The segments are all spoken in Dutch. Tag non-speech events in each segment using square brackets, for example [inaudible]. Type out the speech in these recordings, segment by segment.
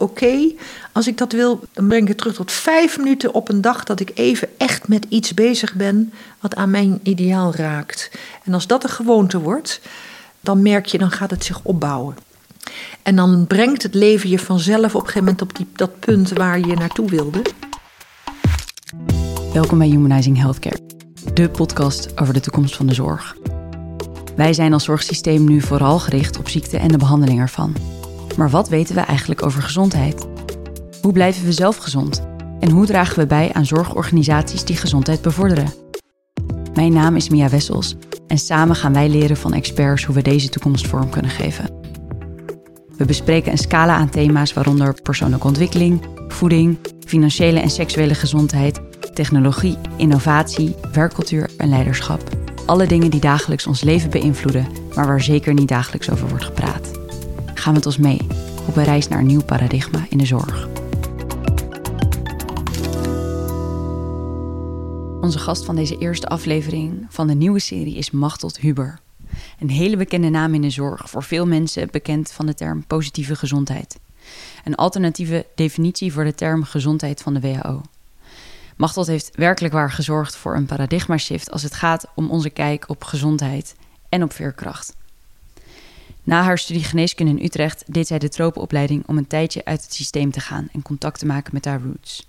oké. Als ik dat wil, dan breng ik het terug tot vijf minuten op een dag dat ik even echt met iets bezig ben wat aan mijn ideaal raakt. En als dat een gewoonte wordt, dan merk je, dan gaat het zich opbouwen. En dan brengt het leven je vanzelf op een gegeven moment op die, dat punt waar je naartoe wilde. Welkom bij Humanizing Healthcare, de podcast over de toekomst van de zorg. Wij zijn als zorgsysteem nu vooral gericht op ziekte en de behandeling ervan. Maar wat weten we eigenlijk over gezondheid? Hoe blijven we zelf gezond? En hoe dragen we bij aan zorgorganisaties die gezondheid bevorderen? Mijn naam is Mia Wessels en samen gaan wij leren van experts hoe we deze toekomst vorm kunnen geven. We bespreken een scala aan thema's waaronder persoonlijke ontwikkeling, voeding, financiële en seksuele gezondheid, technologie, innovatie, werkcultuur en leiderschap. Alle dingen die dagelijks ons leven beïnvloeden, maar waar zeker niet dagelijks over wordt gepraat. Ga met ons mee op een reis naar een nieuw paradigma in de zorg. Onze gast van deze eerste aflevering van de nieuwe serie is Machtel Huber. Een hele bekende naam in de zorg, voor veel mensen bekend van de term positieve gezondheid. Een alternatieve definitie voor de term gezondheid van de WHO. Machteld heeft werkelijk waar gezorgd voor een paradigma-shift als het gaat om onze kijk op gezondheid en op veerkracht. Na haar studie geneeskunde in Utrecht deed zij de tropenopleiding om een tijdje uit het systeem te gaan en contact te maken met haar roots.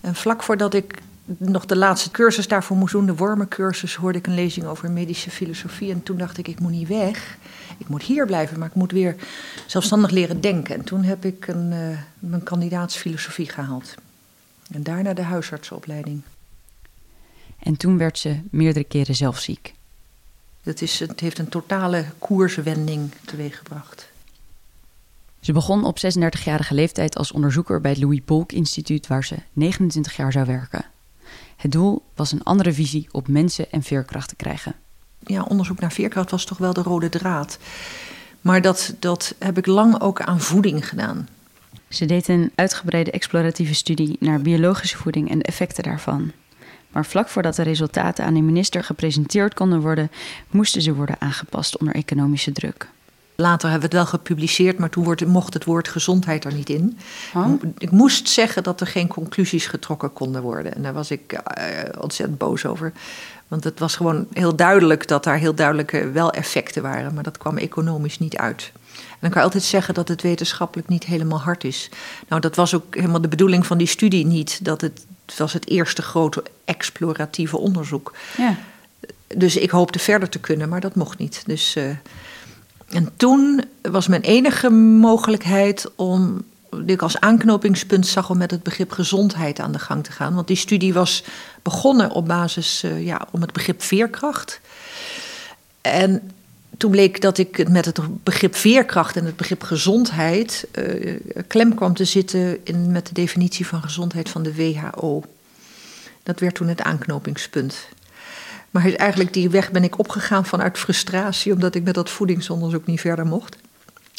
En vlak voordat ik nog de laatste cursus daarvoor moest doen, de wormencursus, hoorde ik een lezing over medische filosofie. En toen dacht ik, ik moet niet weg. Ik moet hier blijven, maar ik moet weer zelfstandig leren denken. En toen heb ik een, uh, mijn kandidaatsfilosofie gehaald. En daarna de huisartsenopleiding. En toen werd ze meerdere keren zelf ziek. Het, is, het heeft een totale koerswending teweeggebracht. Ze begon op 36-jarige leeftijd als onderzoeker bij het Louis Polk Instituut, waar ze 29 jaar zou werken. Het doel was een andere visie op mensen en veerkracht te krijgen. Ja, onderzoek naar veerkracht was toch wel de rode draad. Maar dat, dat heb ik lang ook aan voeding gedaan. Ze deed een uitgebreide exploratieve studie naar biologische voeding en de effecten daarvan. Maar vlak voordat de resultaten aan de minister gepresenteerd konden worden, moesten ze worden aangepast onder economische druk. Later hebben we het wel gepubliceerd, maar toen mocht het woord gezondheid er niet in. Oh. Ik moest zeggen dat er geen conclusies getrokken konden worden. En daar was ik uh, ontzettend boos over. Want het was gewoon heel duidelijk dat daar heel duidelijke wel effecten waren. Maar dat kwam economisch niet uit. En dan kan je altijd zeggen dat het wetenschappelijk niet helemaal hard is. Nou, dat was ook helemaal de bedoeling van die studie niet. Dat het, het was het eerste grote exploratieve onderzoek. Ja. Dus ik hoopte verder te kunnen, maar dat mocht niet. Dus, uh, en toen was mijn enige mogelijkheid om die ik als aanknopingspunt zag om met het begrip gezondheid aan de gang te gaan. Want die studie was begonnen op basis uh, ja, om het begrip veerkracht. En toen bleek dat ik met het begrip veerkracht en het begrip gezondheid uh, klem kwam te zitten in, met de definitie van gezondheid van de WHO. Dat werd toen het aanknopingspunt. Maar eigenlijk die weg ben ik opgegaan vanuit frustratie, omdat ik met dat voedingsonderzoek niet verder mocht.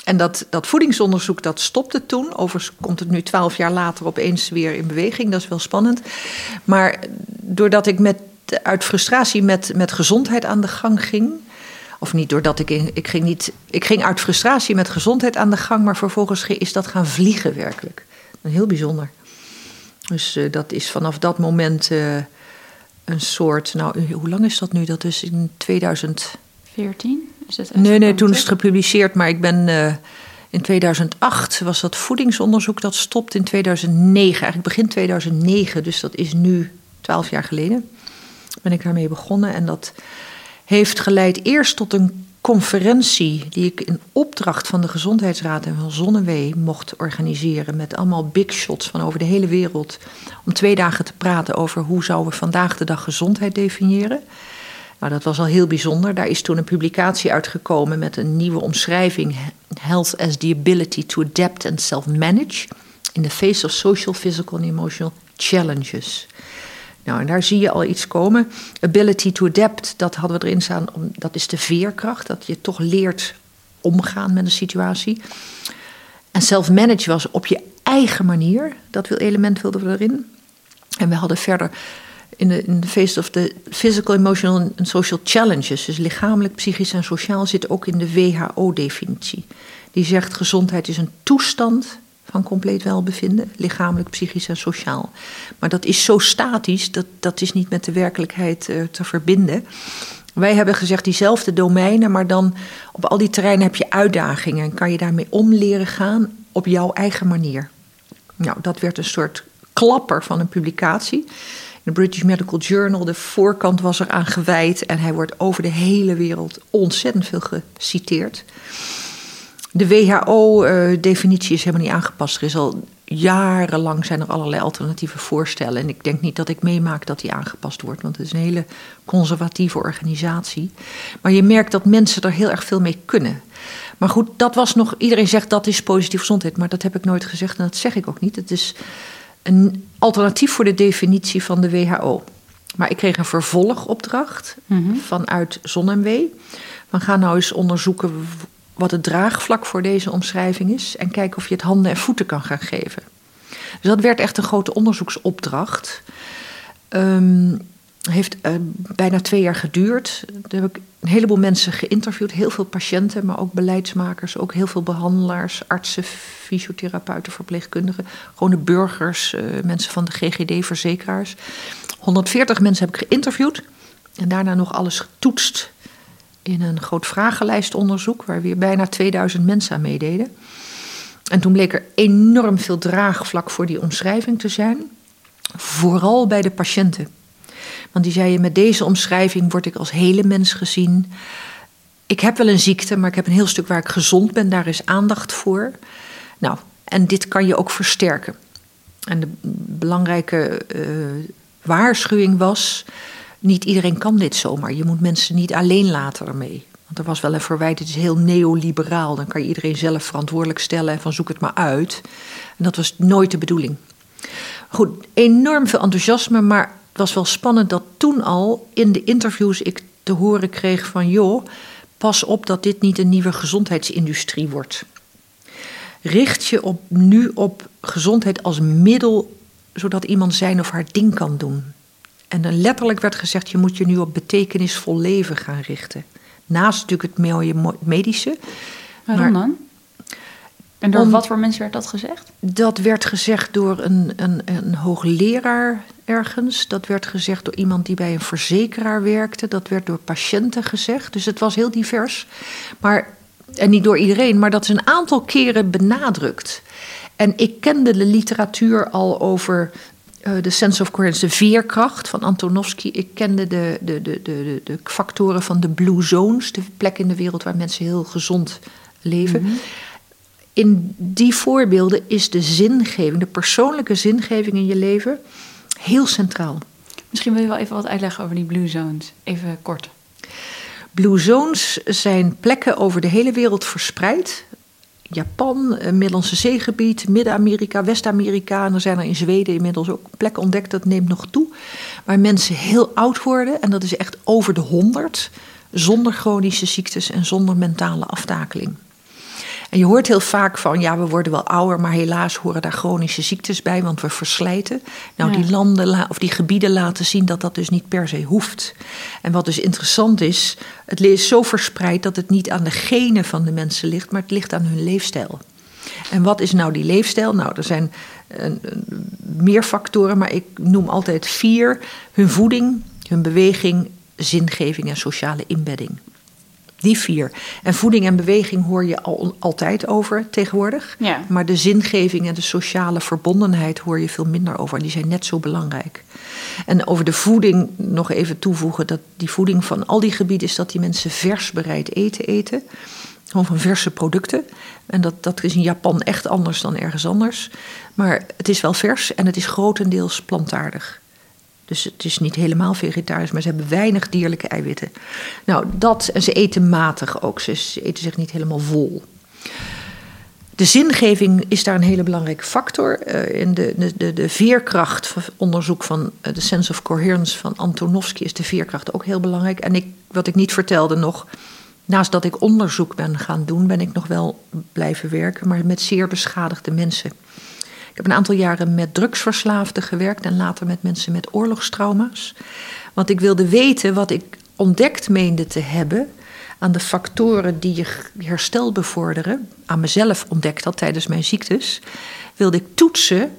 En dat, dat voedingsonderzoek dat stopte toen. Overigens komt het nu twaalf jaar later opeens weer in beweging. Dat is wel spannend. Maar doordat ik met, uit frustratie met, met gezondheid aan de gang ging, of niet doordat ik. Ik ging, niet, ik ging uit frustratie met gezondheid aan de gang, maar vervolgens is dat gaan vliegen werkelijk. Heel bijzonder. Dus uh, dat is vanaf dat moment uh, een soort. Nou, hoe lang is dat nu? Dat is in 2014? Is het nee, nee, toen is het gepubliceerd, maar ik ben. Uh, in 2008 was dat voedingsonderzoek, dat stopt in 2009, eigenlijk begin 2009, dus dat is nu 12 jaar geleden. Ben ik daarmee begonnen en dat heeft geleid eerst tot een conferentie die ik in opdracht van de Gezondheidsraad en van Zonnewee mocht organiseren met allemaal big shots van over de hele wereld om twee dagen te praten over hoe zouden we vandaag de dag gezondheid definiëren. Nou, dat was al heel bijzonder. Daar is toen een publicatie uitgekomen met een nieuwe omschrijving: Health as the ability to adapt and self-manage in the face of social, physical and emotional challenges. Nou, en daar zie je al iets komen. Ability to adapt, dat hadden we erin staan. Dat is de veerkracht, dat je toch leert omgaan met een situatie. En self-manage was op je eigen manier. Dat element wilden we erin. En we hadden verder in de, in de face of the physical, emotional en social challenges. Dus lichamelijk, psychisch en sociaal zit ook in de WHO-definitie. Die zegt gezondheid is een toestand van compleet welbevinden, lichamelijk, psychisch en sociaal. Maar dat is zo statisch, dat, dat is niet met de werkelijkheid uh, te verbinden. Wij hebben gezegd diezelfde domeinen, maar dan op al die terreinen heb je uitdagingen en kan je daarmee om leren gaan op jouw eigen manier. Nou, dat werd een soort klapper van een publicatie. In de British Medical Journal, de voorkant was eraan gewijd en hij wordt over de hele wereld ontzettend veel geciteerd. De WHO-definitie is helemaal niet aangepast. Er is al jarenlang zijn er allerlei alternatieve voorstellen. En ik denk niet dat ik meemaak dat die aangepast wordt, want het is een hele conservatieve organisatie. Maar je merkt dat mensen er heel erg veel mee kunnen. Maar goed, dat was nog. Iedereen zegt dat is positieve gezondheid, maar dat heb ik nooit gezegd en dat zeg ik ook niet. Het is een alternatief voor de definitie van de WHO. Maar ik kreeg een vervolgopdracht mm vanuit ZonMW. We gaan nou eens onderzoeken wat het draagvlak voor deze omschrijving is en kijken of je het handen en voeten kan gaan geven. Dus dat werd echt een grote onderzoeksopdracht. Um, heeft uh, bijna twee jaar geduurd. Daar heb ik een heleboel mensen geïnterviewd, heel veel patiënten, maar ook beleidsmakers, ook heel veel behandelaars, artsen, fysiotherapeuten, verpleegkundigen, gewone burgers, uh, mensen van de GGD, verzekeraars. 140 mensen heb ik geïnterviewd en daarna nog alles getoetst in een groot vragenlijstonderzoek, waar weer bijna 2000 mensen aan meededen. En toen bleek er enorm veel draagvlak voor die omschrijving te zijn, vooral bij de patiënten. Want die zeiden: met deze omschrijving word ik als hele mens gezien. Ik heb wel een ziekte, maar ik heb een heel stuk waar ik gezond ben, daar is aandacht voor. Nou, en dit kan je ook versterken. En de belangrijke uh, waarschuwing was niet iedereen kan dit zomaar. Je moet mensen niet alleen laten ermee. Want er was wel een verwijt, het is heel neoliberaal. Dan kan je iedereen zelf verantwoordelijk stellen en van zoek het maar uit. En dat was nooit de bedoeling. Goed, enorm veel enthousiasme, maar het was wel spannend dat toen al in de interviews ik te horen kreeg van joh, pas op dat dit niet een nieuwe gezondheidsindustrie wordt. Richt je op, nu op gezondheid als middel zodat iemand zijn of haar ding kan doen. En dan letterlijk werd gezegd: je moet je nu op betekenisvol leven gaan richten. Naast natuurlijk het mooie medische. Waarom dan? En door wat voor mensen werd dat gezegd? Dat werd gezegd door een, een, een hoogleraar ergens. Dat werd gezegd door iemand die bij een verzekeraar werkte. Dat werd door patiënten gezegd. Dus het was heel divers. Maar, en niet door iedereen, maar dat is een aantal keren benadrukt. En ik kende de literatuur al over uh, de sense of coherence, de veerkracht van Antonovsky. Ik kende de, de, de, de, de factoren van de blue zones, de plek in de wereld waar mensen heel gezond leven. Mhm. In die voorbeelden is de zingeving, de persoonlijke zingeving in je leven, heel centraal. Misschien wil je wel even wat uitleggen over die blue zones, even kort. Blue zones zijn plekken over de hele wereld verspreid Japan, Middellandse Zeegebied, Midden-Amerika, West-Amerika. En er zijn er in Zweden inmiddels ook plekken ontdekt, dat neemt nog toe. Waar mensen heel oud worden, en dat is echt over de honderd, zonder chronische ziektes en zonder mentale aftakeling. En je hoort heel vaak van, ja, we worden wel ouder, maar helaas horen daar chronische ziektes bij, want we verslijten. Nou, die landen of die gebieden laten zien dat dat dus niet per se hoeft. En wat dus interessant is, het is zo verspreid dat het niet aan de genen van de mensen ligt, maar het ligt aan hun leefstijl. En wat is nou die leefstijl? Nou, er zijn meer factoren, maar ik noem altijd vier: hun voeding, hun beweging, zingeving en sociale inbedding. Die vier. En voeding en beweging hoor je al, altijd over tegenwoordig. Ja. Maar de zingeving en de sociale verbondenheid hoor je veel minder over. Die zijn net zo belangrijk. En over de voeding nog even toevoegen dat die voeding van al die gebieden is dat die mensen vers bereid eten eten. Gewoon van verse producten. En dat, dat is in Japan echt anders dan ergens anders. Maar het is wel vers en het is grotendeels plantaardig. Dus het is niet helemaal vegetarisch, maar ze hebben weinig dierlijke eiwitten. Nou, dat, en ze eten matig ook. Ze eten zich niet helemaal vol. De zingeving is daar een hele belangrijke factor. Uh, in de, de, de veerkrachtonderzoek van uh, de Sense of Coherence van Antonovsky is de veerkracht ook heel belangrijk. En ik, wat ik niet vertelde nog, naast dat ik onderzoek ben gaan doen, ben ik nog wel blijven werken, maar met zeer beschadigde mensen. Ik heb een aantal jaren met drugsverslaafden gewerkt en later met mensen met oorlogstrauma's. Want ik wilde weten wat ik ontdekt meende te hebben aan de factoren die je herstel bevorderen, aan mezelf ontdekt dat tijdens mijn ziektes, wilde ik toetsen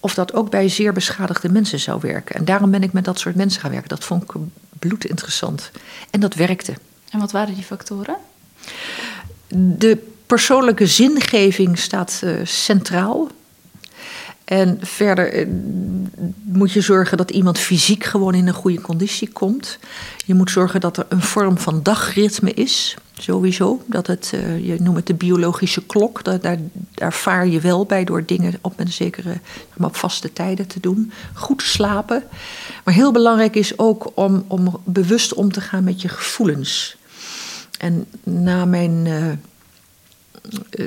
of dat ook bij zeer beschadigde mensen zou werken. En daarom ben ik met dat soort mensen gaan werken. Dat vond ik bloedinteressant. En dat werkte. En wat waren die factoren? De persoonlijke zingeving staat uh, centraal. En verder eh, moet je zorgen dat iemand fysiek gewoon in een goede conditie komt. Je moet zorgen dat er een vorm van dagritme is, sowieso. Dat het, uh, je noemt het de biologische klok. Daar, daar, vaar je wel bij door dingen op een zekere, maar op vaste tijden te doen. Goed slapen. Maar heel belangrijk is ook om, om bewust om te gaan met je gevoelens. En na mijn. Eh,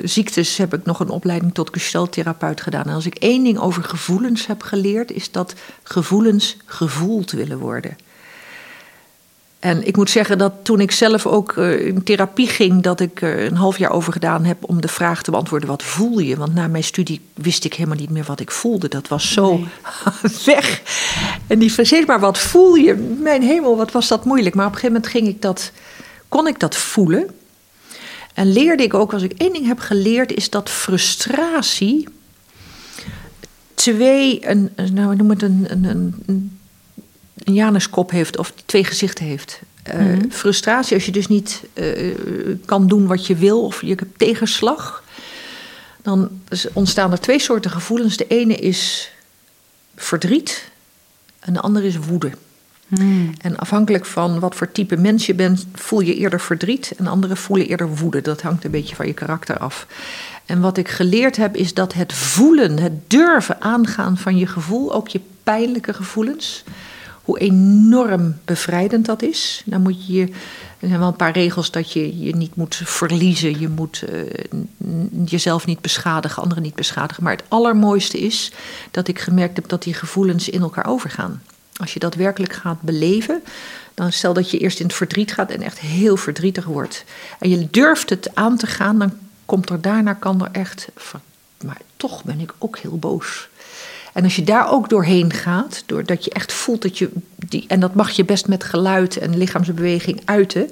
ziektes heb ik nog een opleiding tot gesteltherapeut gedaan. En als ik één ding over gevoelens heb geleerd, is dat gevoelens gevoeld willen worden. En ik moet zeggen dat toen ik zelf ook uh, in therapie ging, dat ik er een half jaar over gedaan heb om de vraag te beantwoorden: wat voel je? Want na mijn studie wist ik helemaal niet meer wat ik voelde. Dat was zo [laughs] weg. En die zei maar wat voel je? Mijn hemel, wat was dat moeilijk. Maar op een gegeven moment ging ik dat, kon ik dat voelen. En leerde ik ook, als ik één ding heb geleerd, is dat frustratie twee, een, nou, noem het een, een, een, een Januskop heeft of twee gezichten heeft. Uh, Frustratie, als je dus niet uh, kan doen wat je wil of je hebt tegenslag, dan ontstaan er twee soorten gevoelens. De ene is verdriet en de andere is woede. Hmm. En afhankelijk van wat voor type mens je bent, voel je eerder verdriet en anderen voelen eerder woede. Dat hangt een beetje van je karakter af. En wat ik geleerd heb, is dat het voelen, het durven aangaan van je gevoel, ook je pijnlijke gevoelens, hoe enorm bevrijdend dat is. Dan moet je, er zijn wel een paar regels dat je je niet moet verliezen, je moet uh, jezelf niet beschadigen, anderen niet beschadigen. Maar het allermooiste is dat ik gemerkt heb dat die gevoelens in elkaar overgaan. Als je dat werkelijk gaat beleven, dan stel dat je eerst in het verdriet gaat en echt heel verdrietig wordt. En je durft het aan te gaan, dan komt er daarna kan er echt. Maar toch ben ik ook heel boos. En als je daar ook doorheen gaat, doordat je echt voelt dat je. Die, en dat mag je best met geluid en lichaamsbeweging uiten.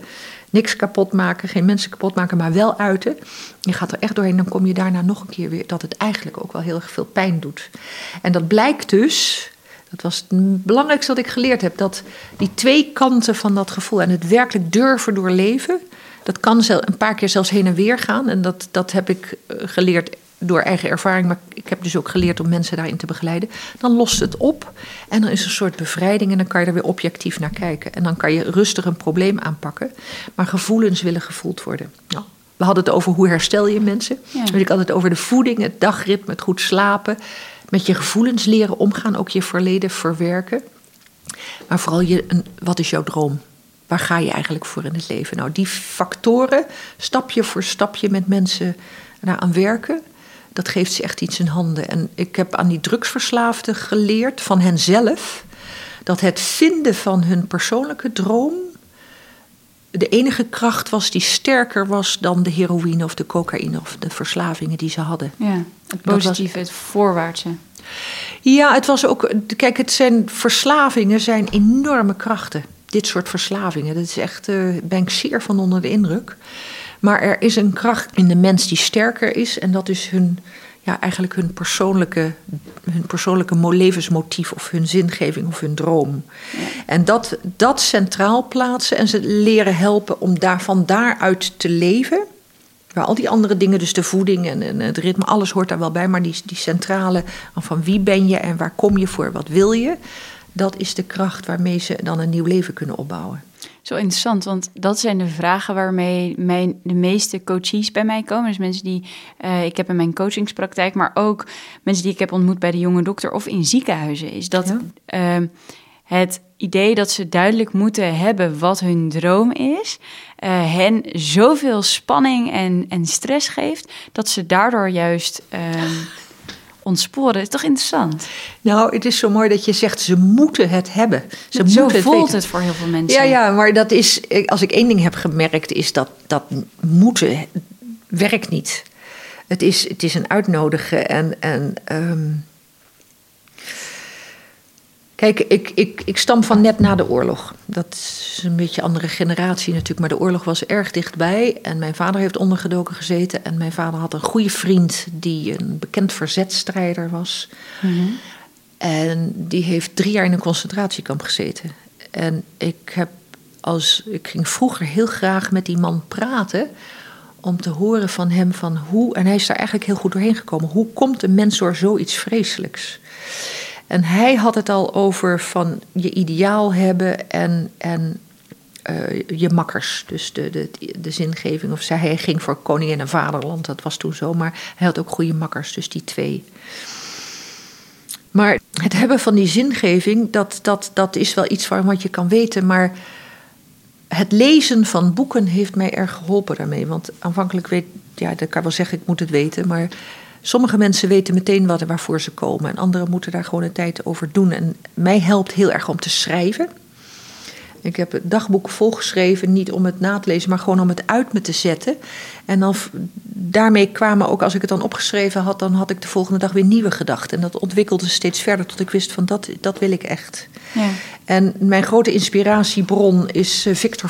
Niks kapot maken, geen mensen kapot maken, maar wel uiten. Je gaat er echt doorheen, dan kom je daarna nog een keer weer dat het eigenlijk ook wel heel erg veel pijn doet. En dat blijkt dus dat was het belangrijkste wat ik geleerd heb. Dat die twee kanten van dat gevoel en het werkelijk durven doorleven. Dat kan een paar keer zelfs heen en weer gaan. En dat, dat heb ik eh, geleerd door eigen ervaring. Maar ik heb dus ook geleerd om mensen daarin te begeleiden. Dan lost het op. En dan is er een soort bevrijding. En dan kan je er weer objectief naar kijken. En dan kan je rustig een probleem aanpakken. Maar gevoelens willen gevoeld worden. Nou, we hadden het over hoe herstel je mensen. Ja. ik had het over de voeding, het dagritme, het goed slapen met je gevoelens leren omgaan, ook je verleden verwerken. Maar vooral je, wat is jouw droom? Waar ga je eigenlijk voor in het leven? Nou, die factoren, stapje voor stapje met mensen aan werken, dat geeft ze echt iets in handen. En ik heb aan die drugsverslaafden geleerd van henzelf dat het vinden van hun persoonlijke droom de enige kracht was die sterker was dan de heroïne of de cocaïne of de verslavingen die ze hadden. Ja, het positieve, het voorwaartse. Ja, het was ook. Kijk, het zijn verslavingen zijn enorme krachten. Dit soort verslavingen. Dat is echt. Uh, ben ik zeer van onder de indruk. Maar er is een kracht in de mens die sterker is. En dat is hun. Ja, eigenlijk hun persoonlijke, hun persoonlijke levensmotief of hun zingeving of hun droom. En dat, dat centraal plaatsen en ze leren helpen om daar, van daaruit te leven. Waar al die andere dingen, dus de voeding en, en, het ritme, alles hoort daar wel bij. Maar die, die centrale van wie ben je en waar kom je voor, wat wil je. Dat is de kracht waarmee ze dan een nieuw leven kunnen opbouwen. Zo interessant, want dat zijn de vragen waarmee mijn, de meeste coaches bij mij komen. Dus mensen die uh, ik heb in mijn coachingspraktijk, maar ook mensen die ik heb ontmoet bij de jonge dokter of in ziekenhuizen. Is dat ja. uh, het idee dat ze duidelijk moeten hebben wat hun droom is, uh, hen zoveel spanning en, en stress geeft, dat ze daardoor juist uh, [laughs] ontsporen. Is toch interessant? Nou, het is zo mooi dat je zegt ze moeten het hebben. Ze zo moeten voelt het, het voor heel veel mensen. Ja, ja, maar dat is, als ik één ding heb gemerkt, is dat dat moeten werkt niet. Het is, het is een uitnodigen en. en um, Kijk, ik, ik, ik stam van net na de oorlog. Dat is een beetje een andere generatie natuurlijk, maar de oorlog was erg dichtbij. En mijn vader heeft ondergedoken gezeten. En mijn vader had een goede vriend die een bekend verzetstrijder was. En die heeft drie jaar in een concentratiekamp gezeten. En ik, heb als, ik ging vroeger heel graag met die man praten om te horen van hem van hoe, en hij is daar eigenlijk heel goed doorheen gekomen, hoe komt een mens door zoiets vreselijks? En hij had het al over van je ideaal hebben en, en uh, je makkers. Dus de, de, de zingeving. Of zij, hij ging voor koningin en vaderland, dat was toen zo. Maar hij had ook goede makkers, dus die twee. Maar het hebben van die zingeving, dat, dat, dat is wel iets waar wat je kan weten. Maar het lezen van boeken heeft mij erg geholpen daarmee. Want aanvankelijk weet, ja, dat kan wel zeggen, ik moet het weten. Maar sommige mensen weten meteen wat, waarvoor ze komen. En anderen moeten daar gewoon een tijd over doen. En mij helpt heel erg om te schrijven. Ik heb dagboeken volgeschreven, niet om het na te lezen, maar gewoon om het uit me te zetten. En dan, daarmee kwamen ook, als ik het dan opgeschreven had, dan had ik de volgende dag weer nieuwe gedachten. En dat ontwikkelde steeds verder tot ik wist van dat, dat wil ik echt. Ja. En mijn grote inspiratiebron is eh, Victor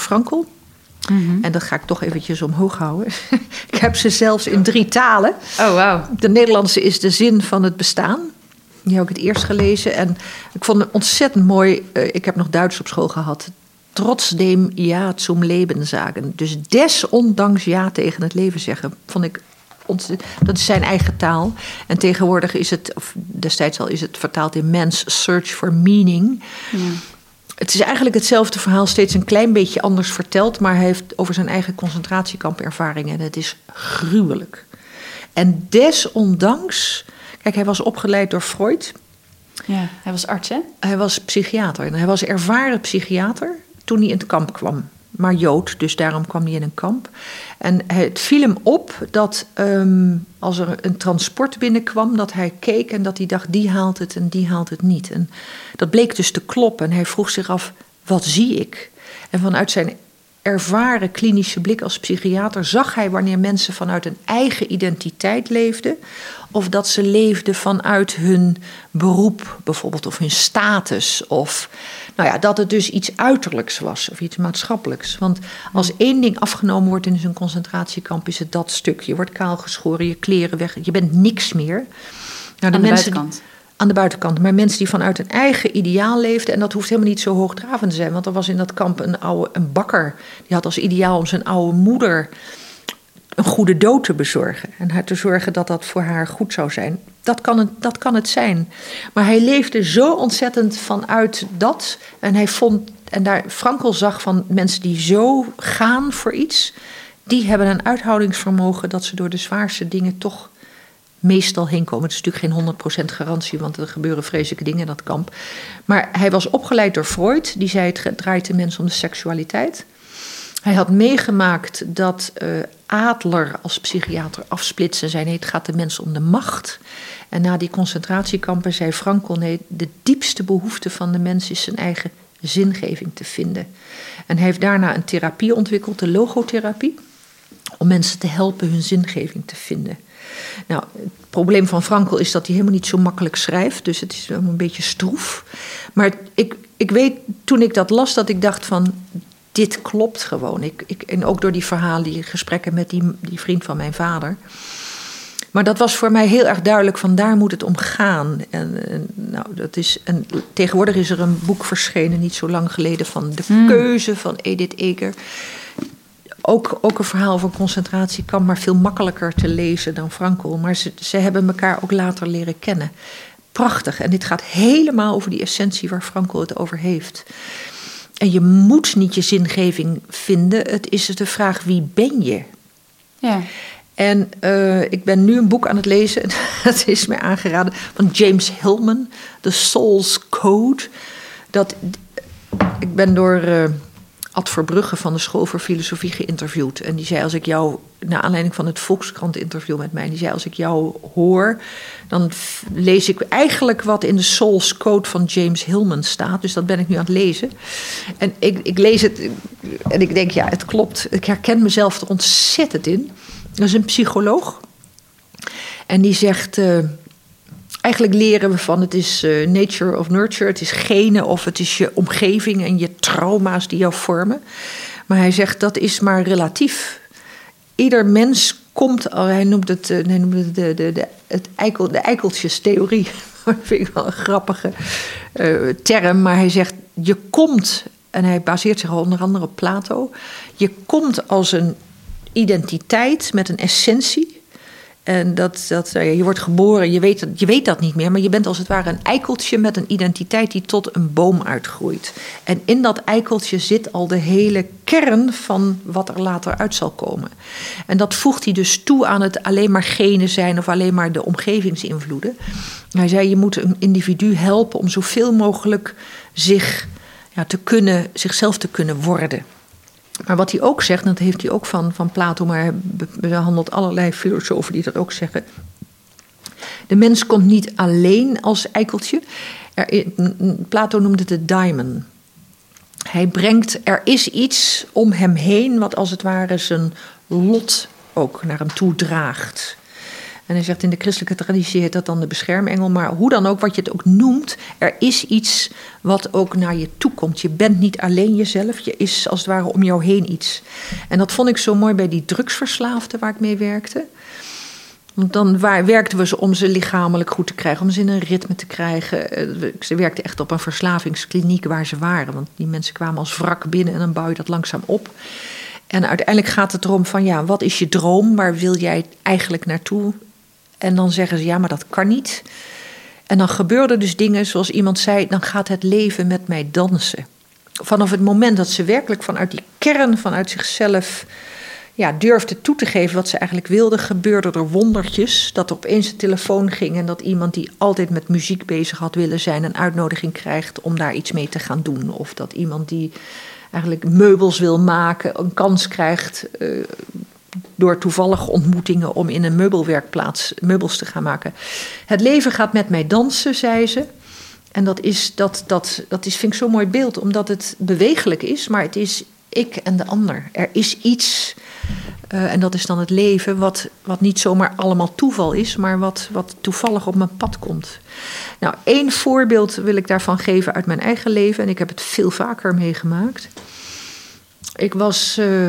Mhm. En dat ga ik toch eventjes omhoog houden. [laughs] ik heb ze zelfs in drie talen. Oh, wow. De Nederlandse is de zin van het bestaan. Die heb ik het eerst gelezen. En ik vond het ontzettend mooi. Eh, ik heb nog Duits op school gehad. Trotzdem ja zum Leben sagen. Dus desondanks ja tegen het leven zeggen. Vond ik dat is zijn eigen taal. En tegenwoordig is het, of destijds al is het vertaald in Man's Search for Meaning. Ja. Het is eigenlijk hetzelfde verhaal, steeds een klein beetje anders verteld. Maar hij heeft over zijn eigen concentratiekampervaringen. En het is gruwelijk. En desondanks Kijk, hij was opgeleid door Freud. Ja, hij was arts, hè? Hij was psychiater. En hij was ervaren psychiater toen hij in het kamp kwam. Maar Jood, dus daarom kwam hij in een kamp. En het viel hem op dat ehm, als er een transport binnenkwam, dat hij keek en dat hij dacht: die haalt het en die haalt het niet. En dat bleek dus te kloppen. En hij vroeg zich af: wat zie ik? En vanuit zijn ervaren klinische blik als psychiater zag hij wanneer mensen vanuit een eigen identiteit leefden. Of dat ze leefden vanuit hun beroep, bijvoorbeeld, of hun status. Of nou ja, dat het dus iets uiterlijks was of iets maatschappelijks. Want als één ding afgenomen wordt in zo'n concentratiekamp, is het dat stuk. Je wordt kaal geschoren, je kleren weg, je bent niks meer. Nou, de, Aan de buitenkant aan de buitenkant. Maar mensen die vanuit een eigen ideaal leefden. En dat hoeft helemaal niet zo hoogdravend te zijn. Want er was in dat kamp een, oude, een bakker. Die had als ideaal om zijn oude moeder een goede dood te bezorgen. En haar te zorgen dat dat voor haar goed zou zijn. Dat kan het, dat kan het zijn. Maar hij leefde zo ontzettend vanuit dat. En hij vond. En daar Frankel zag van mensen die zo gaan voor iets. Die hebben een uithoudingsvermogen dat ze door de zwaarste dingen toch meestal heen komen. Het is natuurlijk geen 100% garantie, want er gebeuren vreselijke dingen in dat kamp. Maar hij was opgeleid door Freud, die zei het draait de mens om de seksualiteit. Hij had meegemaakt dat uh, Adler als psychiater afsplitste en zei: nee, het gaat de mens om de macht. En na die concentratiekampen zei Frankl: nee, de diepste behoefte van de mens is zijn eigen zingeving te vinden. En hij heeft daarna een therapie ontwikkeld, de logotherapie, om mensen te helpen hun zingeving te vinden. Nou, het probleem van Frankl is dat hij helemaal niet zo makkelijk schrijft. Dus het is een beetje stroef. Maar ik, ik weet toen ik dat las dat ik dacht van... Dit klopt gewoon. Ik, ik, en ook door die verhalen, die gesprekken met die, die vriend van mijn vader. Maar dat was voor mij heel erg duidelijk van daar moet het om gaan. En, nou, dat is tegenwoordig is er een boek verschenen, niet zo lang geleden, van De hmm. Keuze van Edith Eger ook, ook een verhaal van concentratie kan maar veel makkelijker te lezen dan Frankl. Maar ze, ze hebben elkaar ook later leren kennen. Prachtig. En dit gaat helemaal over die essentie waar Frankl het over heeft. En je moet niet je zingeving vinden. Het is de vraag wie ben je? Ja. En uh, ik ben nu een boek aan het lezen. [laughs] Dat is mij aangeraden van James Hillman, The Soul's Code. Dat, ik ben door uh, Ad Verbrugge van de School voor Filosofie geïnterviewd. En die zei: Als ik jou, naar aanleiding van het Volkskrant-interview met mij, die zei: Als ik jou hoor, dan lees ik eigenlijk wat in de Soul's Code van James Hillman staat. Dus dat ben ik nu aan het lezen. En ik, ik lees het en ik denk: Ja, het klopt. Ik herken mezelf er ontzettend in. Dat is een psycholoog. En die zegt. Uh, eigenlijk leren we van het is uh, nature of nurture, het is genen of het is je omgeving en je trauma's die jou vormen. Maar hij zegt dat is maar relatief. Ieder mens komt, hij noemt het, uh, hij noemt het de, de, de, het eikel, de eikeltjestheorie. [laughs] Dat vind ik wel een grappige term. Maar hij zegt, je komt, en hij baseert zich onder andere op Plato. Je komt als een identiteit met een essentie en dat, dat, eh, je wordt geboren, je weet, je weet dat niet meer, maar je bent als het ware een eikeltje met een identiteit die tot een boom uitgroeit. En in dat eikeltje zit al de hele kern van wat er later uit zal komen. En dat voegt hij dus toe aan het alleen maar genen zijn of alleen maar de omgevingsinvloeden. Hij zei: je moet een individu helpen om zoveel mogelijk zich ja, te kunnen, zichzelf te kunnen worden. Maar wat hij ook zegt, en dat heeft hij ook van, van Plato, maar hij behandelt allerlei filosofen die dat ook zeggen. De mens komt niet alleen als eikeltje. Er, Plato noemde het de daimon. Hij brengt, er is iets om hem heen, wat als het ware zijn lot ook naar hem toe draagt. En hij zegt in de christelijke traditie heet dat dan de beschermengel. Maar hoe dan ook, wat je het ook noemt, er is iets wat ook naar je toe komt. Je bent niet alleen jezelf, je is als het ware om jou heen iets. En dat vond ik zo mooi bij die drugsverslaafden waar ik mee werkte. Want dan werkten we ze om ze lichamelijk goed te krijgen, om ze in een ritme te krijgen. Eh, ze werkten echt op een verslavingskliniek waar ze waren. Want die mensen kwamen als wrak binnen en dan bouw je dat langzaam op. En uiteindelijk gaat het erom van ja, wat is je droom? Waar wil jij eigenlijk naartoe? En dan zeggen ze ja, maar dat kan niet. En dan gebeurden dus dingen zoals iemand zei: dan gaat het leven met mij dansen. Vanaf het moment dat ze werkelijk vanuit die kern, vanuit zichzelf, ja, durfde toe te geven wat ze eigenlijk wilde, gebeurden er wondertjes. Dat er opeens een telefoon ging en dat iemand die altijd met muziek bezig had willen zijn, een uitnodiging krijgt om daar iets mee te gaan doen. Of dat iemand die eigenlijk meubels wil maken, een kans krijgt. Uh, door toevallige ontmoetingen om in een meubelwerkplaats meubels te gaan maken. Het leven gaat met mij dansen, zei ze. En dat, is, dat, dat, dat is, vind ik zo'n mooi beeld, omdat het bewegelijk is, maar het is ik en de ander. Er is iets, uh, en dat is dan het leven, wat, wat niet zomaar allemaal toeval is, maar wat, wat toevallig op mijn pad komt. Nou, één voorbeeld wil ik daarvan geven uit mijn eigen leven, en ik heb het veel vaker meegemaakt. Ik was. Uh,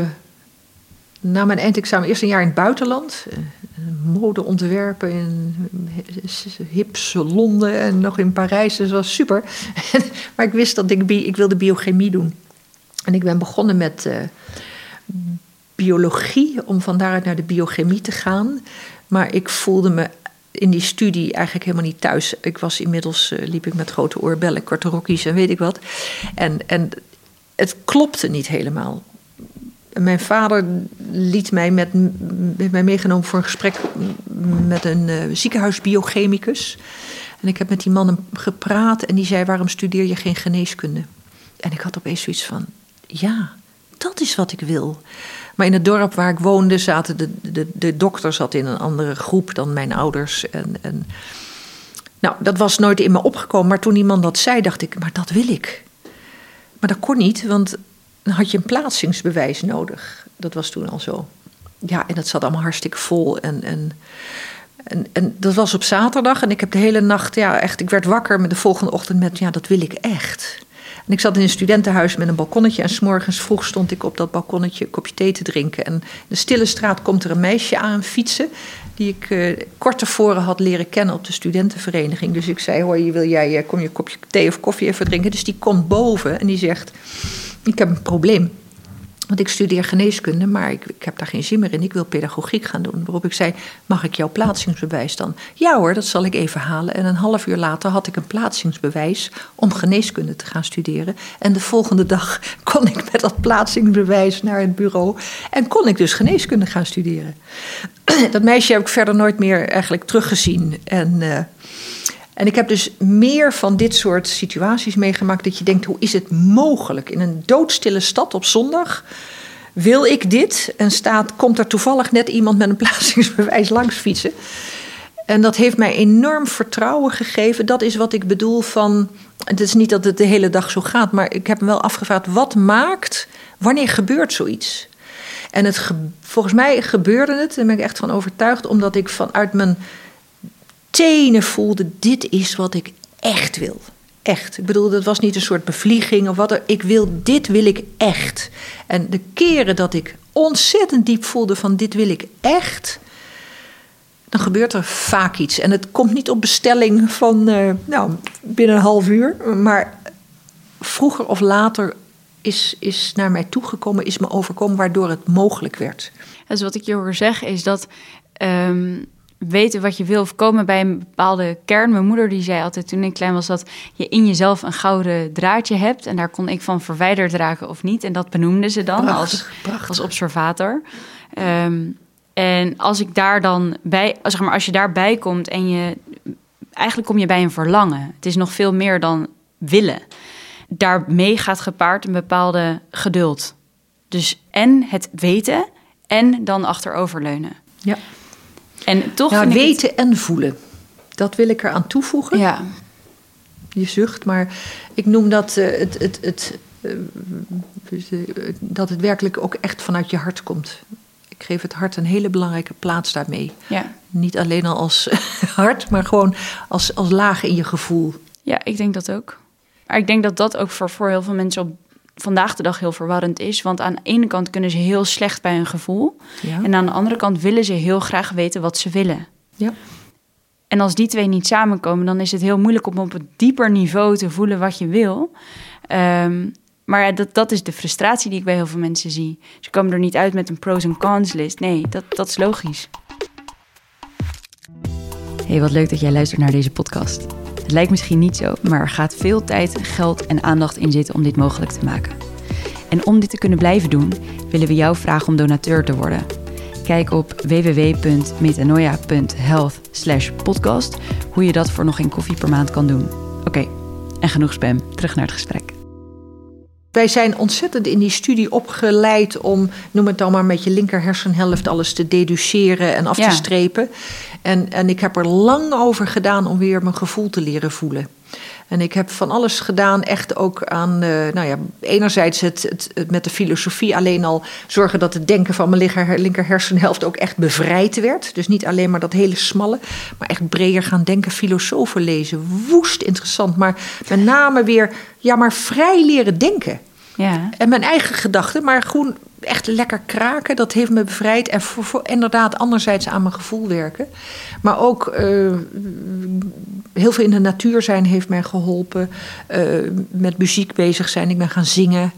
na mijn eindexamen eerst een jaar in het buitenland. Eh, mode ontwerpen in hips Londen en nog in Parijs. Dus dat was super. [laughs] maar ik wist dat ik, ik wilde biochemie doen. En ik ben begonnen met uh, biologie, om van daaruit naar de biochemie te gaan. Maar ik voelde me in die studie eigenlijk helemaal niet thuis. Ik was inmiddels, liep ik met grote oorbellen, korte rokjes en weet ik wat. En, en het klopte niet helemaal mijn vader liet mij met, met mij meegenomen voor een gesprek met een uh, ziekenhuisbiochemicus. En ik heb met die man gepraat en die zei: Waarom studeer je geen geneeskunde? En ik had opeens zoiets van: Ja, dat is wat ik wil. Maar in het dorp waar ik woonde zaten de, de, de dokter zat in een andere groep dan mijn ouders. En, en, nou, dat was nooit in me opgekomen. Maar toen die man dat zei, dacht ik: Maar dat wil ik. Maar dat kon niet, want had je een plaatsingsbewijs nodig. Dat was toen al zo. Ja, en dat zat allemaal hartstikke vol. En, en, en, dat was op zaterdag. En ik heb de hele nacht, ja, echt, ik werd wakker met de volgende ochtend met, ja, dat wil ik echt. En ik zat in een studentenhuis met een balkonnetje. En s'morgens vroeg stond ik op dat balkonnetje een kopje thee te drinken. En in de stille straat komt er een meisje aan fietsen. Die ik uh, kort tevoren had leren kennen op de studentenvereniging. Dus ik zei: Hoor, wil jij, eh, kom je kopje thee of koffie even drinken? Dus die komt boven en die zegt ik heb een probleem. Want ik studeer geneeskunde, maar ik, ik, heb daar geen zin meer in. Ik wil pedagogiek gaan doen. Waarop ik zei: Mag ik jouw plaatsingsbewijs dan? Ja hoor, dat zal ik even halen. En een half uur later had ik een plaatsingsbewijs om geneeskunde te gaan studeren. En de volgende dag [laughs] kon ik met dat plaatsingsbewijs naar het bureau. En kon ik dus geneeskunde gaan studeren. [clears throat] Dat meisje heb ik verder nooit meer eigenlijk teruggezien. En. Uh, en ik heb dus meer van dit soort situaties meegemaakt dat je denkt: hoe is het mogelijk in een doodstille stad op zondag? Wil ik dit? En staat, komt er toevallig net iemand met een [laughs] plaatsingsbewijs langs fietsen? En dat heeft mij enorm vertrouwen gegeven. Dat is wat ik bedoel van. Het is niet dat het de hele dag zo gaat, maar ik heb me wel afgevraagd: wat maakt, wanneer gebeurt zoiets? En het, volgens mij gebeurde het, daar ben ik echt van overtuigd, omdat ik vanuit mijn tenen voelde: dit is wat ik echt wil. Echt. Ik bedoel, dat was niet een soort bevlieging of wat. Ik wil, dit wil ik echt. En de keren dat ik ontzettend diep voelde van dit wil ik echt, dan gebeurt er vaak iets. En het komt niet op bestelling van uh, nou, binnen een half uur, maar vroeger of later is, is naar mij toegekomen, is me overkomen, waardoor het mogelijk werd. Dus wat ik je hoor zeggen is dat um, weten wat je wil of komen bij een bepaalde kern. Mijn moeder die zei altijd toen ik klein was dat je in jezelf een gouden draadje hebt. En daar kon ik van verwijderd raken of niet. En dat benoemde ze dan als, als observator. Um, en als ik daar dan bij, zeg maar, als je daarbij komt en je, eigenlijk kom je bij een verlangen. Het is nog veel meer dan willen. Daarmee gaat gepaard een bepaalde geduld. Dus en het weten en dan achteroverleunen. Ja. En toch nou, weten en voelen. Dat wil ik eraan toevoegen. Ja. Je zucht, maar ik noem dat uh, het, het, het, uh, dat het werkelijk ook echt vanuit je hart komt. Ik geef het hart een hele belangrijke plaats daarmee. Ja. Niet alleen al als [laughs] hart, maar gewoon als, als laag in je gevoel. Ja, ik denk dat ook. Maar ik denk dat dat ook voor, voor heel veel mensen op vandaag de dag heel verwarrend is. Want aan de ene kant kunnen ze heel slecht bij hun gevoel. Ja. En aan de andere kant willen ze heel graag weten wat ze willen. Ja. En als die twee niet samenkomen, dan is het heel moeilijk om op een dieper niveau te voelen wat je wil. Um, maar dat, dat is de frustratie die ik bij heel veel mensen zie. Ze komen er niet uit met een pros en cons list. Nee, dat, dat is logisch. Hey, wat leuk dat jij luistert naar deze podcast. Het lijkt misschien niet zo, maar er gaat veel tijd, geld en aandacht in zitten om dit mogelijk te maken. En om dit te kunnen blijven doen, willen we jou vragen om donateur te worden. Kijk op www.metanoia.health podcast hoe je dat voor nog geen koffie per maand kan doen. Oké, en genoeg spam. Terug naar het gesprek. Wij zijn ontzettend in die studie opgeleid om, noem het dan maar met je linker hersenhelft, alles te deduceren en af te strepen. En, en ik heb er lang over gedaan om weer mijn gevoel te leren voelen. En ik heb van alles gedaan, echt ook aan, uh, nou ja, enerzijds het, het, met de filosofie alleen al zorgen dat het denken van mijn linker, linker hersenhelft ook echt bevrijd werd. Dus niet alleen maar dat hele smalle, maar echt breder gaan denken, filosofen lezen. Woest interessant, maar met name weer, ja, maar vrij leren denken. Ja. En mijn eigen gedachten, maar gewoon echt lekker kraken. Dat heeft me bevrijd. En inderdaad anderzijds aan mijn gevoel werken. Maar ook uh, heel veel in de natuur zijn heeft mij geholpen. Uh, met muziek bezig zijn. Ik ben gaan zingen.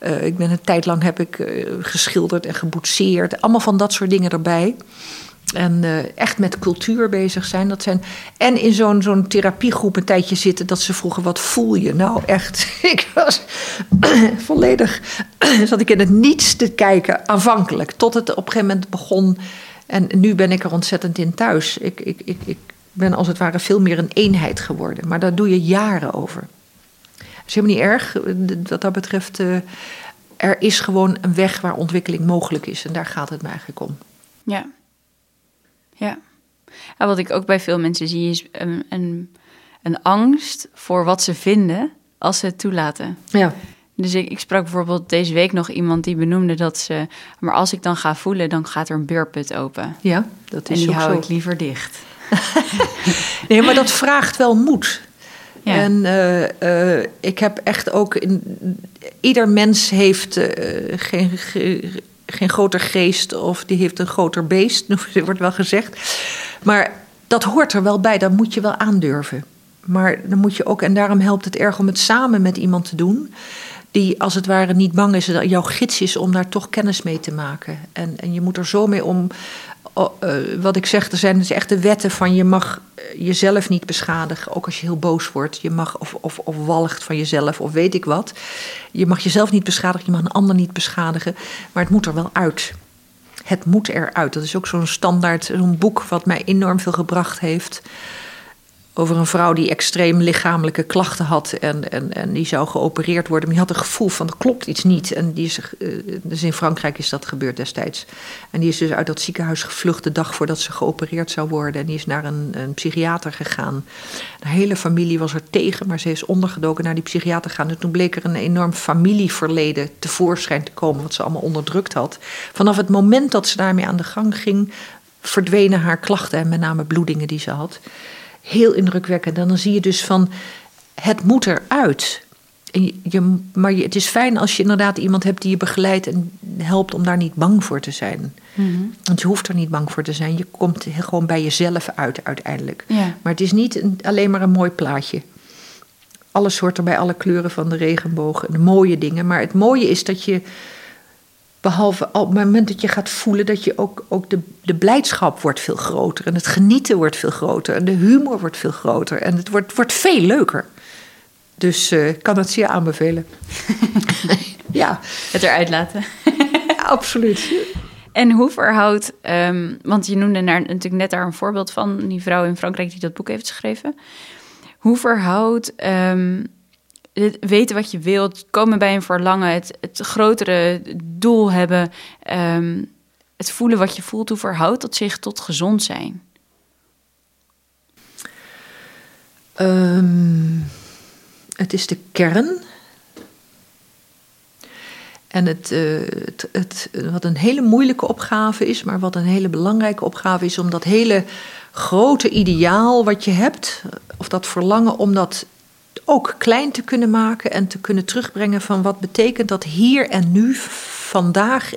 Uh, ik ben een tijd lang heb ik geschilderd en geboetseerd. Allemaal van dat soort dingen erbij. En uh, echt met cultuur bezig zijn. Dat zijn en in zo'n zo'n therapiegroep een tijdje zitten dat ze vroegen: wat voel je? Nou, echt. [laughs] Ik was [clears throat] volledig. [clears throat] zat ik in het niets te kijken, aanvankelijk. Tot het op een gegeven moment begon. En nu ben ik er ontzettend in thuis. Ik, ik, ik, ik ben als het ware veel meer een eenheid geworden. Maar daar doe je jaren over. Dat is helemaal niet erg. Wat dat betreft. Uh, er is gewoon een weg waar ontwikkeling mogelijk is. En daar gaat het me eigenlijk om. Ja. Ja. En wat ik ook bij veel mensen zie is een, een, een angst voor wat ze vinden als ze het toelaten. Ja. Dus ik, ik, sprak bijvoorbeeld deze week nog iemand die benoemde dat ze... maar als ik dan ga voelen, dan gaat er een beurput open. Ja, dat is En die hou zo. ik liever dicht. [laughs] nee, maar dat vraagt wel moed. Ja. En uh, uh, ik heb echt ook... In, ieder mens heeft uh, geen geen groter geest of die heeft een groter beest, [laughs] wordt wel gezegd. Maar dat hoort er wel bij, dat moet je wel aandurven. Maar dan moet je ook, en daarom helpt het erg om het samen met iemand te doen. Die als het ware niet bang is, dat jouw gids is om daar toch kennis mee te maken. En, en je moet er zo mee om, wat ik zeg, er zijn dus echt de wetten van je mag jezelf niet beschadigen, ook als je heel boos wordt. Je mag of, of, of walgt van jezelf of weet ik wat. Je mag jezelf niet beschadigen, je mag een ander niet beschadigen, maar het moet er wel uit. Het moet eruit. Dat is ook zo'n standaard, zo'n boek wat mij enorm veel gebracht heeft over een vrouw die extreem lichamelijke klachten had en, en, en die zou geopereerd worden. Maar die had een gevoel van er klopt iets niet. En die is, dus in Frankrijk is dat gebeurd destijds. En die is dus uit dat ziekenhuis gevlucht de dag voordat ze geopereerd zou worden. En die is naar een, een psychiater gegaan. De hele familie was er tegen, maar ze is ondergedoken naar die psychiater gegaan. En toen bleek er een enorm familieverleden tevoorschijn te komen, wat ze allemaal onderdrukt had. Vanaf het moment dat ze daarmee aan de gang ging, verdwenen haar klachten en met name bloedingen die ze had. Heel indrukwekkend. En dan zie je dus van, het moet eruit. En je, maar je, het is fijn als je inderdaad iemand hebt die je begeleidt en helpt om daar niet bang voor te zijn. Mhm. Want je hoeft er niet bang voor te zijn. Je komt gewoon bij jezelf uit uiteindelijk. Maar het is niet alleen maar een mooi plaatje. Alles hoort er bij alle kleuren van de regenboog en de mooie dingen. Maar het mooie is dat je, behalve op het moment dat je gaat voelen, dat je ook, ook de, de blijdschap wordt veel groter. En het genieten wordt veel groter. En de humor wordt veel groter. En het wordt, wordt veel leuker. Dus uh, ik kan het zeer aanbevelen. [laughs] ja. Het eruit laten. absoluut. En hoe verhoudt, ehm, want je noemde daar natuurlijk net daar een voorbeeld van, die vrouw in Frankrijk die dat boek heeft geschreven. Hoe verhoudt um, weten wat je wilt, komen bij een verlangen, het, het grotere doel hebben, ehm, het voelen wat je voelt, hoe verhoudt dat zich tot gezond zijn? het is de kern. En het, uh, het, het, wat een hele moeilijke opgave is, maar wat een hele belangrijke opgave is, om dat hele grote ideaal wat je hebt, of dat verlangen om dat ook klein te kunnen maken en te kunnen terugbrengen van wat betekent dat hier en nu, vandaag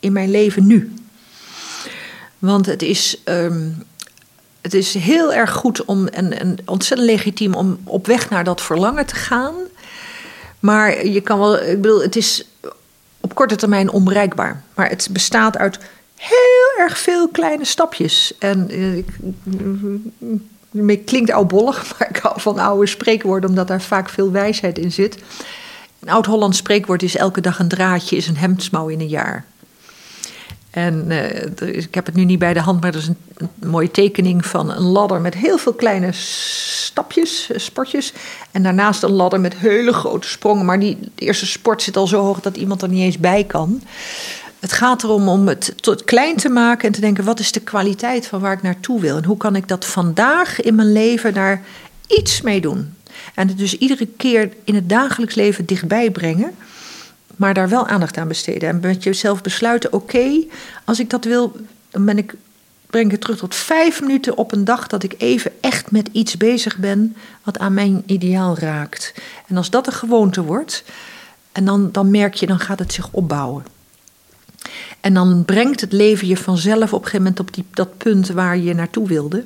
in mijn leven nu. Want het is, um, het is heel erg goed om, en, en ontzettend legitiem om op weg naar dat verlangen te gaan. Maar je kan wel, ik bedoel, het is op korte termijn onbereikbaar. Maar het bestaat uit heel erg veel kleine stapjes. En uh, ik, klinkt oudbollig, [laughs] maar ik hou van oude spreekwoorden, omdat daar vaak veel wijsheid in zit. Een oud-Hollands spreekwoord is: elke dag een draadje is een hemdsmouw in een jaar. En uh, ik heb het nu niet bij de hand, maar er is een, mooie tekening van een ladder met heel veel kleine stapjes, eh, sportjes. En daarnaast een ladder met hele grote sprongen. Maar die eerste sport zit al zo hoog dat iemand er niet eens bij kan. Het gaat erom om het tot klein te maken en te denken: wat is de kwaliteit van waar ik naartoe wil? En hoe kan ik dat vandaag in mijn leven daar iets mee doen? En het dus iedere keer in het dagelijks leven dichtbij brengen maar daar wel aandacht aan besteden. En met jezelf besluiten: oké, als ik dat wil, dan ben ik, breng ik het terug tot vijf minuten op een dag dat ik even echt met iets bezig ben wat aan mijn ideaal raakt. En als dat een gewoonte wordt, en dan, dan merk je, dan gaat het zich opbouwen. En dan brengt het leven je vanzelf op een gegeven moment op die, dat punt waar je naartoe wilde.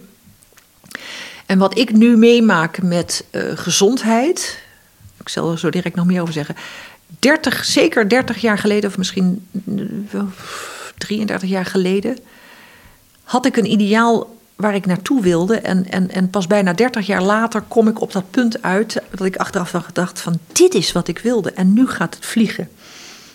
En wat ik nu meemaak met uh, gezondheid, ik zal er zo direct nog meer over zeggen. 30, zeker 30 jaar geleden, of misschien 33 eh, jaar geleden, had ik een ideaal waar ik naartoe wilde. En, en, en pas bijna 30 jaar later kom ik op dat punt uit dat ik achteraf had gedacht van dit is wat ik wilde en nu gaat het vliegen.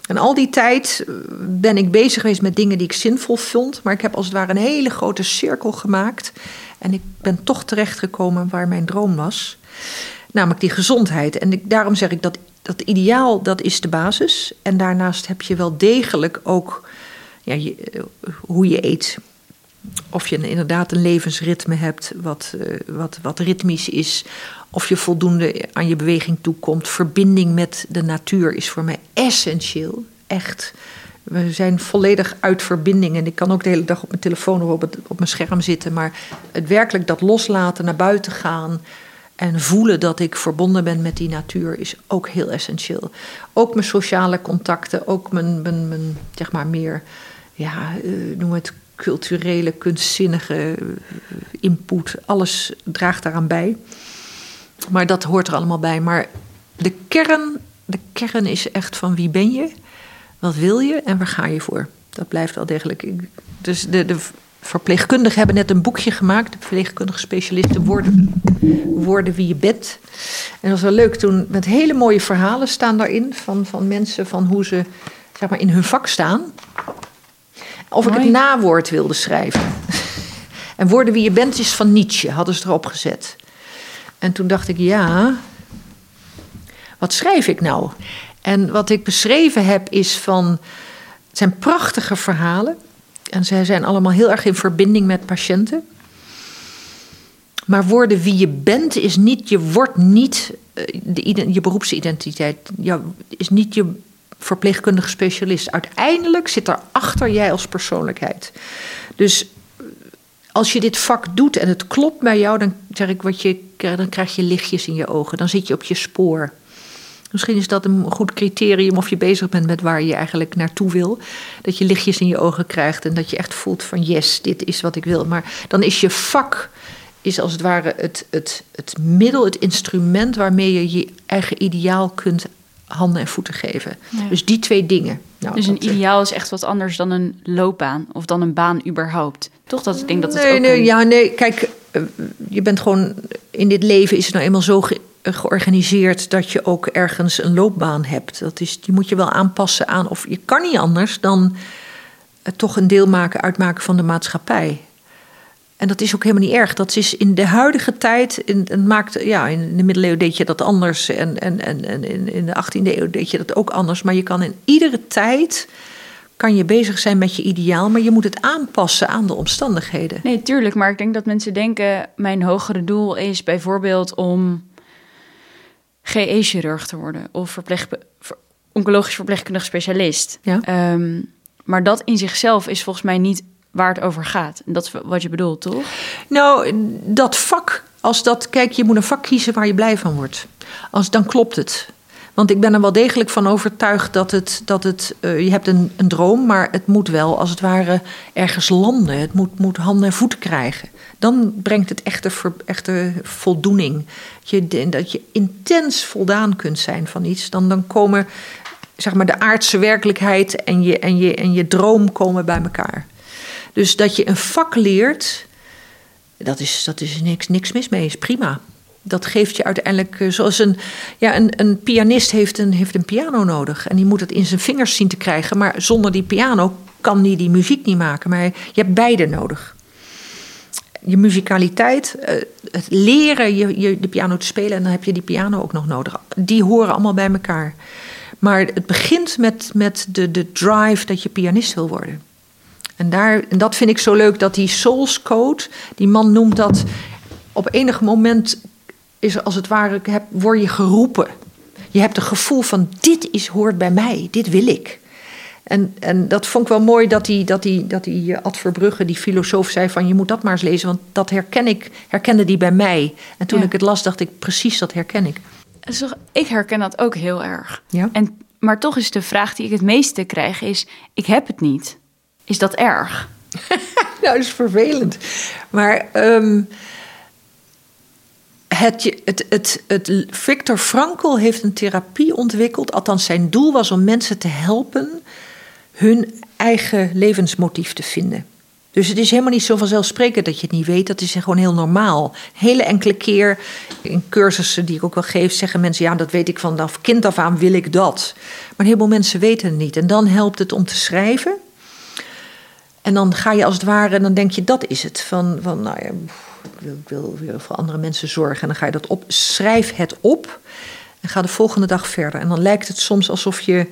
En al die tijd eh, ben ik bezig geweest met dingen die ik zinvol vond, maar ik heb als het ware een hele grote cirkel gemaakt en ik ben toch terechtgekomen waar mijn droom was. Namelijk die gezondheid. En ik, daarom zeg ik dat dat ideaal, dat is de basis. En daarnaast heb je wel degelijk ook ja, eh, hoe je eet. Of je inderdaad een levensritme hebt wat, uh, wat, wat ritmisch is. Of je voldoende aan je beweging toekomt. Verbinding met de natuur is voor mij essentieel. Echt. We zijn volledig uit verbinding. En ik kan ook de hele dag op mijn telefoon of op, het, op mijn scherm zitten. Maar het werkelijk dat loslaten, naar buiten gaan. En voelen dat ik verbonden ben met die natuur is ook heel essentieel. Ook mijn sociale contacten, ook mijn, mijn, mijn zeg maar meer, ja, uh, noem het culturele, kunstzinnige input. Alles draagt daaraan bij. Maar dat hoort er allemaal bij. Maar de kern, de kern is echt van wie ben je, wat wil je en waar ga je voor. Dat blijft wel degelijk. Dus de, de verpleegkundigen hebben net een boekje gemaakt. De verpleegkundige specialisten worden, worden wie je bent. En dat was wel leuk toen. Met hele mooie verhalen staan daarin. Van, van mensen van hoe ze zeg maar, in hun vak staan. Of ik het nawoord wilde schrijven. [laughs] en worden wie je bent is van Nietzsche, hadden ze erop gezet. En toen dacht ik, ja, wat schrijf ik nou? En wat ik beschreven heb is van, het zijn prachtige verhalen. En zij zijn allemaal heel erg in verbinding met patiënten. Maar worden wie je bent is niet, je wordt niet eh, de, je beroepsidentiteit, is niet je verpleegkundige specialist. Uiteindelijk zit achter jij als persoonlijkheid. Dus als je dit vak doet en het klopt bij jou, dan, zeg ik wat je, dan krijg je lichtjes in je ogen. Dan zit je op je spoor. Misschien is dat een goed criterium of je bezig bent met waar je eigenlijk naartoe wil. Dat je lichtjes in je ogen krijgt en dat je echt voelt van yes, dit is wat ik wil. Maar dan is je vak is als het ware het, het, het middel, het instrument waarmee je je eigen ideaal kunt handen en voeten geven. Dus die twee dingen. Nou, dus een eh, ideaal is echt wat anders dan een loopbaan of dan een baan überhaupt. Toch dat ik denk dat het nee, ook nee, ja, nee. Kijk, eh, je bent gewoon in dit leven is het nou eenmaal zo georganiseerd dat je ook ergens een loopbaan hebt. Dat is, die moet je wel aanpassen aan, of je kan niet anders dan toch een deel maken, uitmaken van de maatschappij. En dat is ook helemaal niet erg. Dat is in de huidige tijd. In, en maakt, ja, in de middeleeuwen deed je dat anders. En, en, en, en in, in de 18e eeuw deed je dat ook anders. Maar je kan in iedere tijd. Kan je bezig zijn met je ideaal, maar je moet het aanpassen aan de omstandigheden. Nee, tuurlijk. Maar ik denk dat mensen denken: mijn hogere doel is bijvoorbeeld om GE-chirurg te worden of verpleeg, oncologisch verpleegkundig specialist. Ja. Um, maar dat in zichzelf is volgens mij niet waar het over gaat. En dat is wat je bedoelt, toch? Nou, dat vak, als dat, kijk, je moet een vak kiezen waar je blij van wordt. Als, dan klopt het. Want ik ben er wel degelijk van overtuigd dat het, dat het uh, je hebt een, een droom, maar het moet wel als het ware ergens landen. Het moet, moet handen en voeten krijgen. Dan brengt het echte, echte voldoening. Je, dat je intens voldaan kunt zijn van iets. Dan, dan komen zeg maar, de aardse werkelijkheid en je, en, je, en je droom komen bij elkaar. Dus dat je een vak leert, dat is, dat is niks, niks mis mee, is prima. Dat geeft je uiteindelijk, eh, zoals een, ja, een, een pianist heeft een, heeft een piano nodig. En die moet het in zijn vingers zien te krijgen. Maar zonder die piano kan die die muziek niet maken. Maar je hebt beide nodig. Je muzikaliteit, eh, het leren je, je de piano te spelen en dan heb je die piano ook nog nodig. Die horen allemaal bij elkaar. Maar het begint met, met de, de drive dat je pianist wil worden. En, daar, en dat vind ik zo leuk, dat die Souls Code, die man noemt dat op enig moment is als het ware, word je geroepen. Je hebt een gevoel van dit is, hoort bij mij, dit wil ik. En, en dat vond ik wel mooi dat die, dat die, dat die Ad Verbrugge, die filosoof, zei van je moet dat maar eens lezen, want dat herken ik, herkende die bij mij. En toen ik het las, dacht ik precies dat herken ik. Ik herken dat ook heel erg. Ja? En, maar toch is de vraag die ik het meeste krijg is, ik heb het niet. Is dat erg? [laughs] nou, dat is vervelend. Maar um, het, het, het, het, Victor Frankl heeft een therapie ontwikkeld. Althans, zijn doel was om mensen te helpen hun eigen levensmotief te vinden. Dus het is helemaal niet zo vanzelfsprekend dat je het niet weet. Dat is gewoon heel normaal. Hele enkele keer in cursussen die ik ook wel geef, zeggen mensen: Ja, dat weet ik vanaf kind af aan, wil ik dat. Maar een heleboel mensen weten het niet. En dan helpt het om te schrijven. En dan ga je als het ware, dan denk je dat is het. Van, van nou ja, ik wil, ik wil weer voor andere mensen zorgen. En dan ga je dat op, schrijf het op en ga de volgende dag verder. En dan lijkt het soms alsof je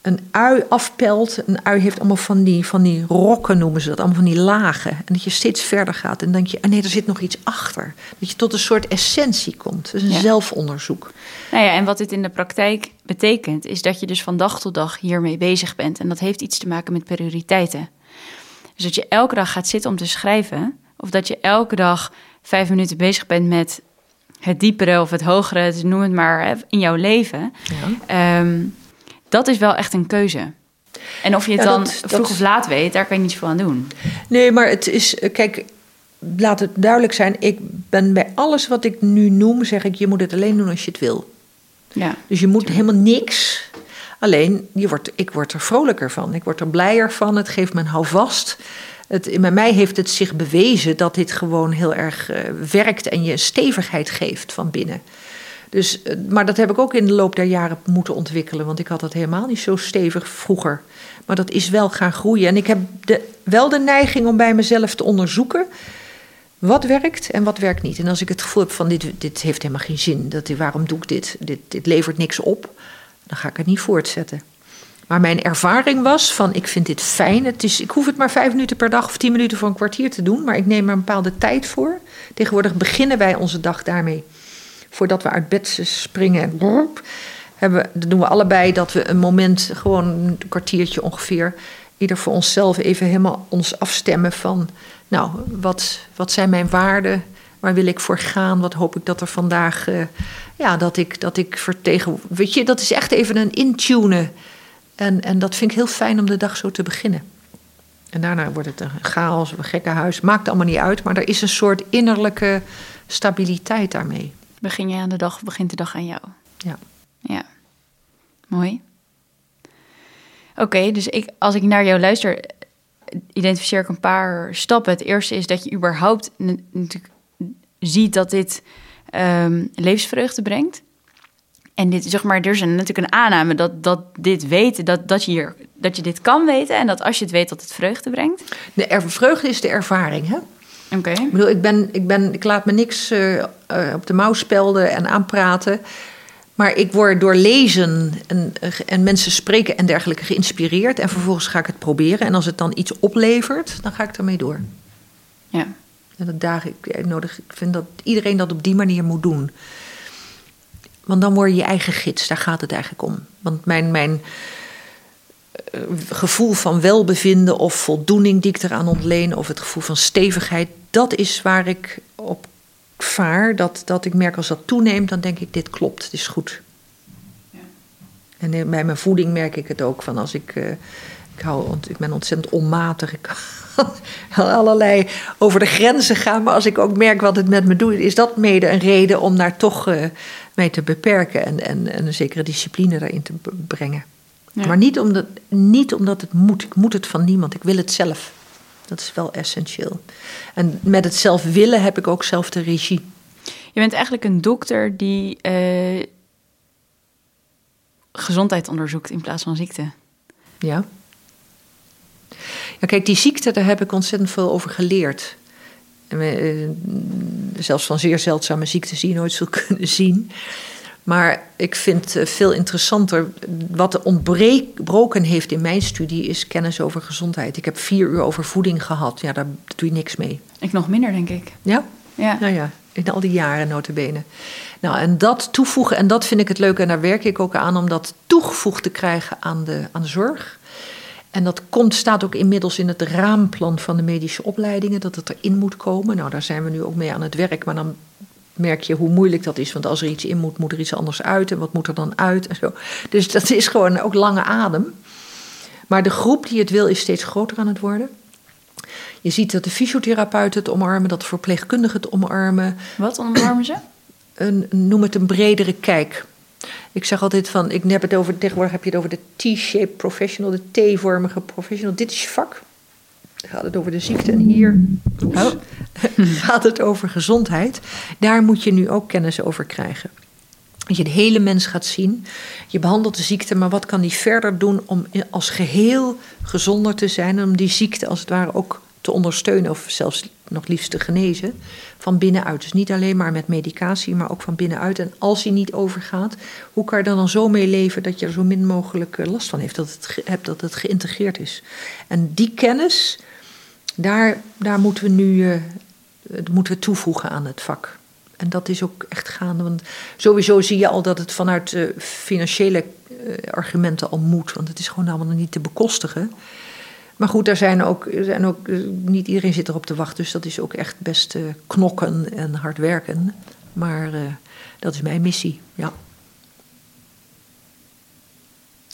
een ui afpelt. Een ui heeft allemaal van die, van die rokken, noemen ze dat, allemaal van die lagen. En dat je steeds verder gaat en denk je, ah nee, er zit nog iets achter. Dat je tot een soort essentie komt. Dus een zelfonderzoek. Nou ja, en wat dit in de praktijk betekent, is dat je dus van dag tot dag hiermee bezig bent. En dat heeft iets te maken met prioriteiten. Dus dat je elke dag gaat zitten om te schrijven, of dat je elke dag vijf minuten bezig bent met het diepere of het hogere, dus noem het maar, in jouw leven. Ja. Ehm, dat is wel echt een keuze. En of je het dan vroeg of laat weet, daar kan je niet zoveel aan doen. Nee, maar het is, eh, kijk, laat het duidelijk zijn. Ik ben bij alles wat ik nu noem, zeg ik, je moet het alleen doen als je het wil. Ja, dus je moet helemaal niks Alleen, je wordt, ik word er vrolijker van. Ik word er blijer van. Het geeft me een houvast. Bij mij heeft het zich bewezen dat dit gewoon heel erg uh, werkt en je stevigheid geeft van binnen. Dus, uh, maar dat heb ik ook in de loop der jaren moeten ontwikkelen. Want ik had dat helemaal niet zo stevig vroeger. Maar dat is wel gaan groeien. En ik heb de, wel de neiging om bij mezelf te onderzoeken. Wat werkt en wat werkt niet. En als ik het gevoel heb van dit, dit heeft helemaal geen zin. Dat, waarom doe ik dit? dit? Dit levert niks op dan ga ik het niet voortzetten. Maar mijn ervaring was van ik vind dit fijn. Het is, ik hoef het maar vijf minuten per dag of tien minuten voor een kwartier te doen. Maar ik neem er een bepaalde tijd voor. Tegenwoordig beginnen wij onze dag daarmee. Voordat we uit bed springen. Hebben, dan doen we allebei dat we een moment, gewoon een kwartiertje ongeveer. ieder voor onszelf even helemaal ons afstemmen van, nou, wat, wat zijn mijn waarden? Waar wil ik voor gaan? Wat hoop ik dat er vandaag, uh, ja, dat ik, dat ik vertegen. Weet je, dat is echt even een intunen. En, en dat vind ik heel fijn om de dag zo te beginnen. En daarna wordt het een chaos een gekke huis. Maakt allemaal niet uit, maar er is een soort innerlijke stabiliteit daarmee. Begin je aan de dag, begint de dag aan jou. Ja. Ja. Mooi. Oké, dus ik, als ik naar jou luister, identificeer ik een paar stappen. Het eerste is dat je überhaupt natuurlijk ziet dat dit um, levensvreugde brengt. En dit, zeg maar, er is natuurlijk een aanname dat, dat dit weten, dat, dat, je hier, dat je dit kan weten en dat als je het weet dat het vreugde brengt. De er, vreugde is de ervaring, hè? Oké. Ik bedoel, ik, ben, ik, ben, ik laat me niks uh, op de mouw spelden en aanpraten. Maar ik word door lezen en, en mensen spreken en dergelijke geïnspireerd. En vervolgens ga ik het proberen. En als het dan iets oplevert, dan ga ik ermee door. Ja. En dat daag ik nodig. Ik vind dat iedereen dat op die manier moet doen. Want dan word je je eigen gids, daar gaat het eigenlijk om. Want mijn, mijn uh, gevoel van welbevinden of voldoening die ik eraan ontleen, of het gevoel van stevigheid, dat is waar ik op vaar. Dat, dat ik merk als dat toeneemt, dan denk ik: dit klopt, dit is goed. Ja. En bij mijn voeding merk ik het ook van als ik. Uh, ik, hou, ik ben ontzettend onmatig. Ik [laughs] allerlei over de grenzen gaan. Maar als ik ook merk wat het met me doet, is dat mede een reden om daar toch uh, mee te beperken en, en, en, een zekere discipline daarin te brengen. Ja. Maar niet omdat, niet omdat het moet. Ik moet het van niemand. Ik wil het zelf. Dat is wel essentieel. En met het zelf willen heb ik ook zelf de regie. Je bent eigenlijk een dokter die uh, gezondheid onderzoekt in plaats van ziekte. Ja. Ja, kijk, die ziekte, daar heb ik ontzettend veel over geleerd. Eh, zelfs van zeer zeldzame ziektes die je nooit zult [laughs] kunnen zien. Maar ik vind uh, veel interessanter. Wat er ontbroken heeft in mijn studie is kennis over gezondheid. Ik heb vier uur over voeding gehad. Ja, daar doe je niks mee. Ik nog minder, denk ik. Ja? Ja. Nou ja, in al die jaren notabene. Nou, en dat toevoegen, en dat vind ik het leuke, en daar werk ik ook aan, om dat toegevoegd te krijgen aan de, aan de zorg. En dat komt, staat ook inmiddels in het raamplan van de medische opleidingen, dat het erin moet komen. Nou, daar zijn we nu ook mee aan het werk, maar dan merk je hoe moeilijk dat is. Want als er iets in moet, moet er iets anders uit. En wat moet er dan uit? En zo. Dus dat is gewoon ook lange adem. Maar de groep die het wil, is steeds groter aan het worden. Je ziet dat de fysiotherapeuten het omarmen, dat de verpleegkundigen het omarmen. Wat omarmen ze? Een, noem het een bredere kijk. Ik zeg altijd van, ik heb het over, tegenwoordig heb je het over de T-shaped professional, de T-vormige professional. Dit is je vak. Gaat het over de ziekte en hier oh. [laughs] gaat het over gezondheid. Daar moet je nu ook kennis over krijgen. Dat je de hele mens gaat zien. Je behandelt de ziekte, maar wat kan die verder doen om als geheel gezonder te zijn en om die ziekte als het ware ook te ondersteunen of zelfs nog liefst te genezen van binnenuit. Dus niet alleen maar met medicatie, maar ook van binnenuit. En als hij niet overgaat, hoe kan je er dan zo mee leven dat je er zo min mogelijk eh, last van heeft, dat het, hebt, dat het geïntegreerd is. En die kennis, daar, daar moeten we nu uh, moeten we toevoegen aan het vak. En dat is ook echt gaande. Want sowieso zie je al dat het vanuit uh, financiële argumenten al moet. Want het is gewoon allemaal niet te bekostigen. Maar goed, daar zijn ook, zijn ook, eh, niet iedereen zit erop te wachten. Dus dat is ook echt best uh, knokken en hard werken. Maar uh, dat is mijn missie, ja.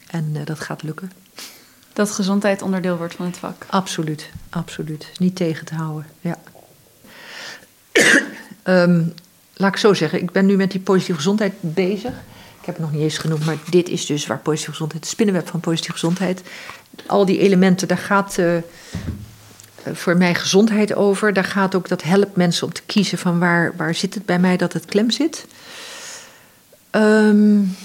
En uh, dat gaat lukken. Dat gezondheid onderdeel wordt van het vak? Absoluut, absoluut. Niet tegen te houden, ja. um, [coughs] laat ik zo zeggen, ik ben nu met die positieve gezondheid bezig. Ik heb het nog niet eens genoemd, maar dit is dus waar positieve gezondheid, het spinnenweb van positieve gezondheid, al die elementen, daar gaat uh, voor mij gezondheid over. Daar gaat ook, dat helpt mensen om te kiezen van waar, waar zit het bij mij dat het klem zit. Um,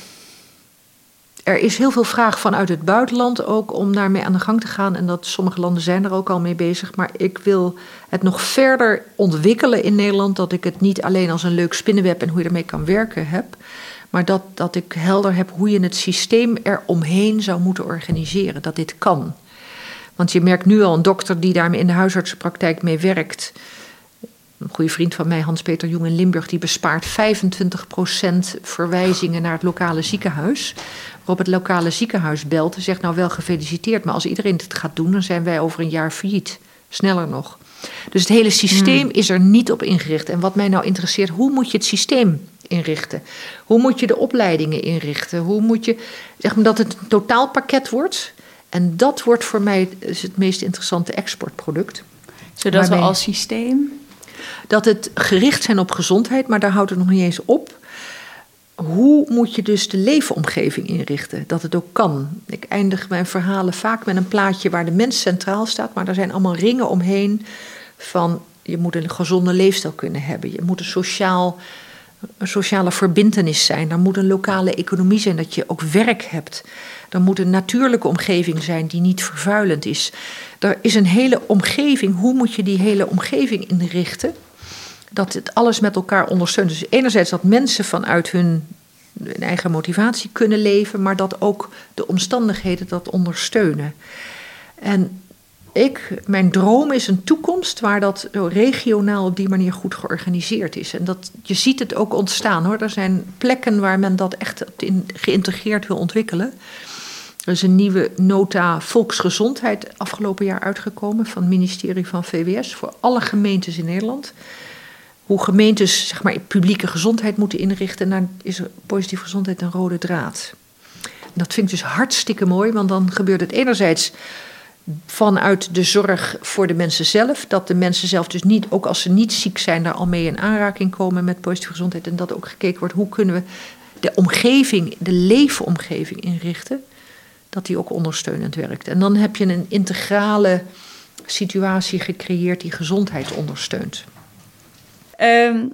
er is heel veel vraag vanuit het buitenland ook om daarmee aan de gang te gaan. En dat sommige landen zijn er ook al mee bezig. Maar ik wil het nog verder ontwikkelen in Nederland. Dat ik het niet alleen als een leuk spinnenweb en hoe je ermee kan werken heb. Maar dat, dat ik helder heb hoe je het systeem eromheen zou moeten organiseren. Dat dit kan. Want je merkt nu al een dokter die daarmee in de huisartsenpraktijk mee werkt. Een goede vriend van mij, Hans-Peter Jong in Limburg, die bespaart 25% verwijzingen naar het lokale ziekenhuis. Waarop het lokale ziekenhuis belt en zegt: Nou, wel gefeliciteerd, maar als iedereen dit gaat doen, dan zijn wij over een jaar failliet. Sneller nog. Dus het hele systeem is er niet op ingericht. En wat mij nou interesseert, hoe moet je het systeem inrichten? Hoe moet je de opleidingen inrichten? Hoe moet je, zeg maar, dat het een totaalpakket wordt? En dat wordt voor mij het meest interessante exportproduct. Zodat we als systeem. Dat het gericht zijn op gezondheid, maar daar houdt het nog niet eens op. Hoe moet je dus de leefomgeving inrichten? Dat het ook kan. Ik eindig mijn verhalen vaak met een plaatje waar de mens centraal staat, maar er zijn allemaal ringen omheen van je moet een gezonde leefstijl kunnen hebben. Je moet een, sociaal, een sociale verbindenis zijn. Er moet een lokale economie zijn, dat je ook werk hebt. Er moet een natuurlijke omgeving zijn die niet vervuilend is. Er is een hele omgeving. Hoe moet je die hele omgeving inrichten? Dat het alles met elkaar ondersteunt. Dus enerzijds dat mensen vanuit hun, hun eigen motivatie kunnen leven, maar dat ook de omstandigheden dat ondersteunen. En ik, mijn droom is een toekomst waar dat regionaal op die manier goed georganiseerd is. En dat, je ziet het ook ontstaan hoor. Er zijn plekken waar men dat echt geïntegreerd wil ontwikkelen. Er is een nieuwe nota volksgezondheid afgelopen jaar uitgekomen van het ministerie van VWS voor alle gemeentes in Nederland. Hoe gemeentes zeg maar, publieke gezondheid moeten inrichten. En daar is positieve gezondheid een rode draad. Dat vind ik dus hartstikke mooi, want dan gebeurt het enerzijds vanuit de zorg voor de mensen zelf. Dat de mensen zelf dus niet, ook als ze niet ziek zijn, daar al mee in aanraking komen met positieve gezondheid. En dat ook gekeken wordt hoe kunnen we de omgeving, de leefomgeving inrichten. Dat die ook ondersteunend werkt. En dan heb je een integrale situatie gecreëerd die gezondheid ondersteunt. Ehm,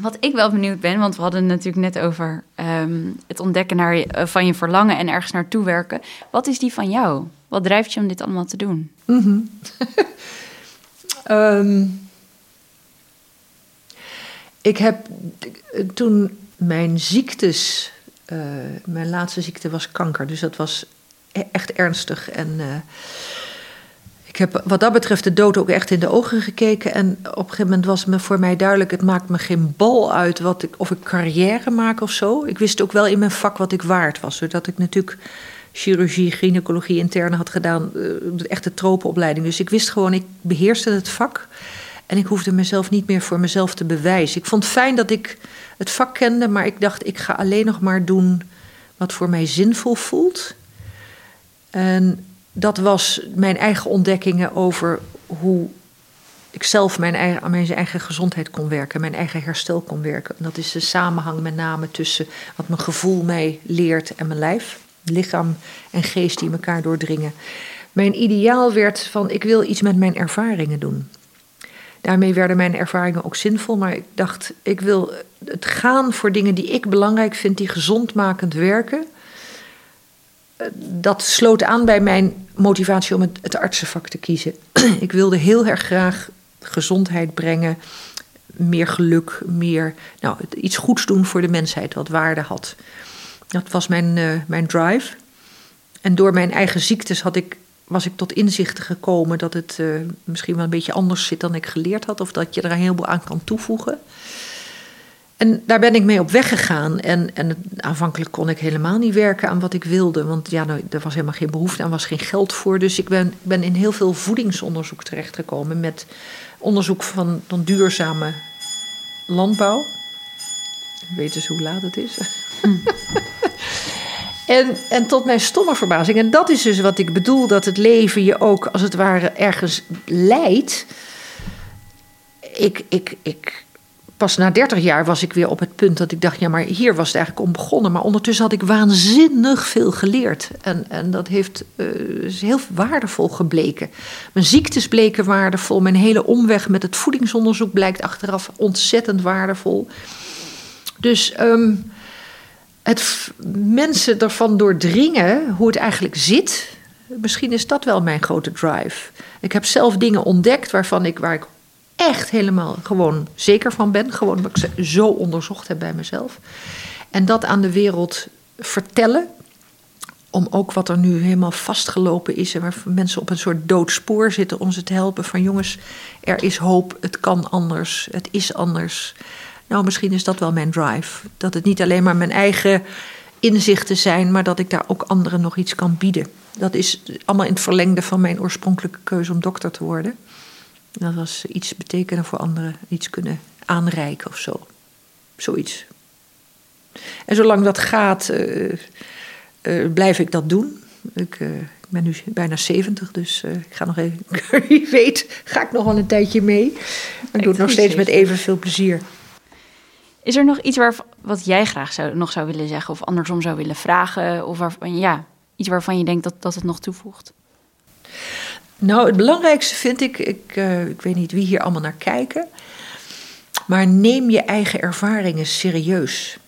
wat ik wel benieuwd ben, want we hadden het natuurlijk net over ehm, het ontdekken naar je, van je verlangen en ergens naartoe werken. Wat is die van jou? Wat drijft je om dit allemaal te doen? Mhm. [laughs] Ehm, ik heb toen mijn ziektes, uh, mijn laatste ziekte was kanker, dus dat was e-, echt ernstig. En uh, ik heb wat dat betreft de dood ook echt in de ogen gekeken. En op een gegeven moment was me voor mij duidelijk: het maakt me geen bal uit wat ik, of ik carrière maak of zo. Ik wist ook wel in mijn vak wat ik waard was, zodat ik natuurlijk chirurgie, gynaecologie interne had gedaan, uh, echte tropenopleiding. Dus ik wist gewoon, ik beheerste het vak. En ik hoefde mezelf niet meer voor mezelf te bewijzen. Ik vond het fijn dat ik het vak kende, maar ik dacht, ik ga alleen nog maar doen wat voor mij zinvol voelt. En dat was mijn eigen ontdekkingen over hoe ik zelf mijn eigen, aan mijn eigen gezondheid kon werken, mijn eigen herstel kon werken. En dat is de samenhang met name tussen wat mijn gevoel mij leert en mijn lijf lichaam en geest die elkaar doordringen. Mijn ideaal werd van ik wil iets met mijn ervaringen doen. Daarmee werden mijn ervaringen ook zinvol, maar ik dacht ik wil het gaan voor dingen die ik belangrijk vind, die gezondmakend werken. Dat sloot aan bij mijn motivatie om het, het artsenvak te kiezen. [clears throat] ik wilde heel erg graag gezondheid brengen, meer geluk, meer nou, iets goeds doen voor de mensheid, wat waarde had. Dat was mijn, uh, mijn drive. En door mijn eigen ziektes had ik, was ik tot inzichten gekomen dat het uh, misschien wel een beetje anders zit dan ik geleerd had. Of dat je er een heleboel aan kan toevoegen. En daar ben ik mee op weg gegaan. En, en aanvankelijk kon ik helemaal niet werken aan wat ik wilde. Want ja, nou, er was helemaal geen behoefte aan, was geen geld voor. Dus ik ben, ben in heel veel voedingsonderzoek terechtgekomen. Met onderzoek van, van duurzame landbouw. Weet dus hoe laat het is. Mm. [laughs] En, en tot mijn stomme verbazing, en dat is dus wat ik bedoel, dat het leven je ook als het ware ergens leidt. Ik, ik, ik, pas na 30 jaar was ik weer op het punt dat ik dacht, ja, maar hier was het eigenlijk om begonnen. Maar ondertussen had ik waanzinnig veel geleerd. En, en dat heeft, is heel waardevol gebleken. Mijn ziektes bleken waardevol. Mijn hele omweg met het voedingsonderzoek blijkt achteraf ontzettend waardevol. Dus. Um, het mensen ervan doordringen hoe het eigenlijk zit. Misschien is dat wel mijn grote drive. Ik heb zelf dingen ontdekt waarvan ik, waar ik echt helemaal gewoon zeker van ben. Gewoon omdat ik ze zo onderzocht heb bij mezelf. En dat aan de wereld vertellen. om ook wat er nu helemaal vastgelopen is en waar mensen op een soort doodspoor zitten, om ze te helpen van jongens, er is hoop, het kan anders, het is anders. Nou, misschien is dat wel mijn drive. Dat het niet alleen maar mijn eigen inzichten zijn, maar dat ik daar ook anderen nog iets kan bieden. Dat is allemaal in het verlengde van mijn oorspronkelijke keuze om dokter te worden. Dat was iets betekenen voor anderen, iets kunnen aanreiken of zo. Zoiets. En zolang dat gaat, uh, uh, blijf ik dat doen. Ik, uh, ik, ben nu bijna 70, dus ik ga nog even. [laughs] Wie weet, ga ik nog wel een tijdje mee. Maar ik doe het nog steeds met evenveel plezier. Is er nog iets waar, wat jij graag zou, nog zou willen zeggen, of andersom zou willen vragen? Of waarvan, ja, iets waarvan je denkt dat, dat het nog toevoegt? Nou, het belangrijkste vind ik, ik, ik weet niet wie hier allemaal naar kijken, maar neem je eigen ervaringen serieus.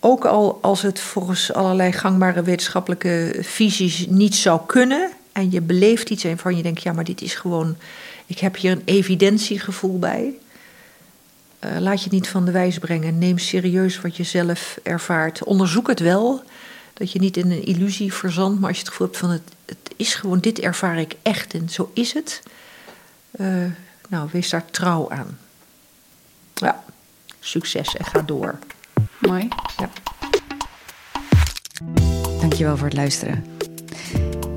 Ook al als het volgens allerlei gangbare wetenschappelijke visies niet zou kunnen. En je beleeft iets en van je denkt, ja, maar dit is gewoon. Ik heb hier een evidentiegevoel bij. Uh, laat je niet van de wijs brengen. Neem serieus wat je zelf ervaart. Onderzoek het wel. Dat je niet in een illusie verzandt. Maar als je het gevoel hebt van het, het is gewoon, dit ervaar ik echt en zo is het. Uh, nou, wees daar trouw aan. Ja, succes en ga door. Mooi. Ja. Dankjewel voor het luisteren.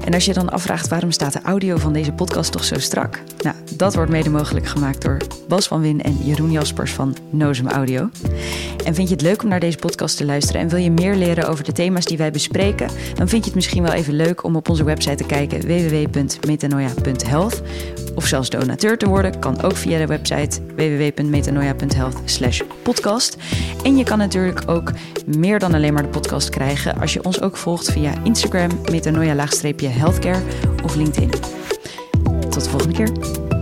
En als je dan afvraagt waarom staat de audio van deze podcast toch zo strak? Nou, dat wordt mede mogelijk gemaakt door Bas van Win en Jeroen Jaspers van Nozem Audio. En vind je het leuk om naar deze podcast te luisteren en wil je meer leren over de thema's die wij bespreken? Dan vind je het misschien wel even leuk om op onze website te kijken www.metanoia.health. Of zelfs donateur te worden kan ook via de website www.metanoia.health podcast. En je kan natuurlijk ook meer dan alleen maar de podcast krijgen als je ons ook volgt via Instagram metanoia-healthcare of LinkedIn. Tot de volgende keer.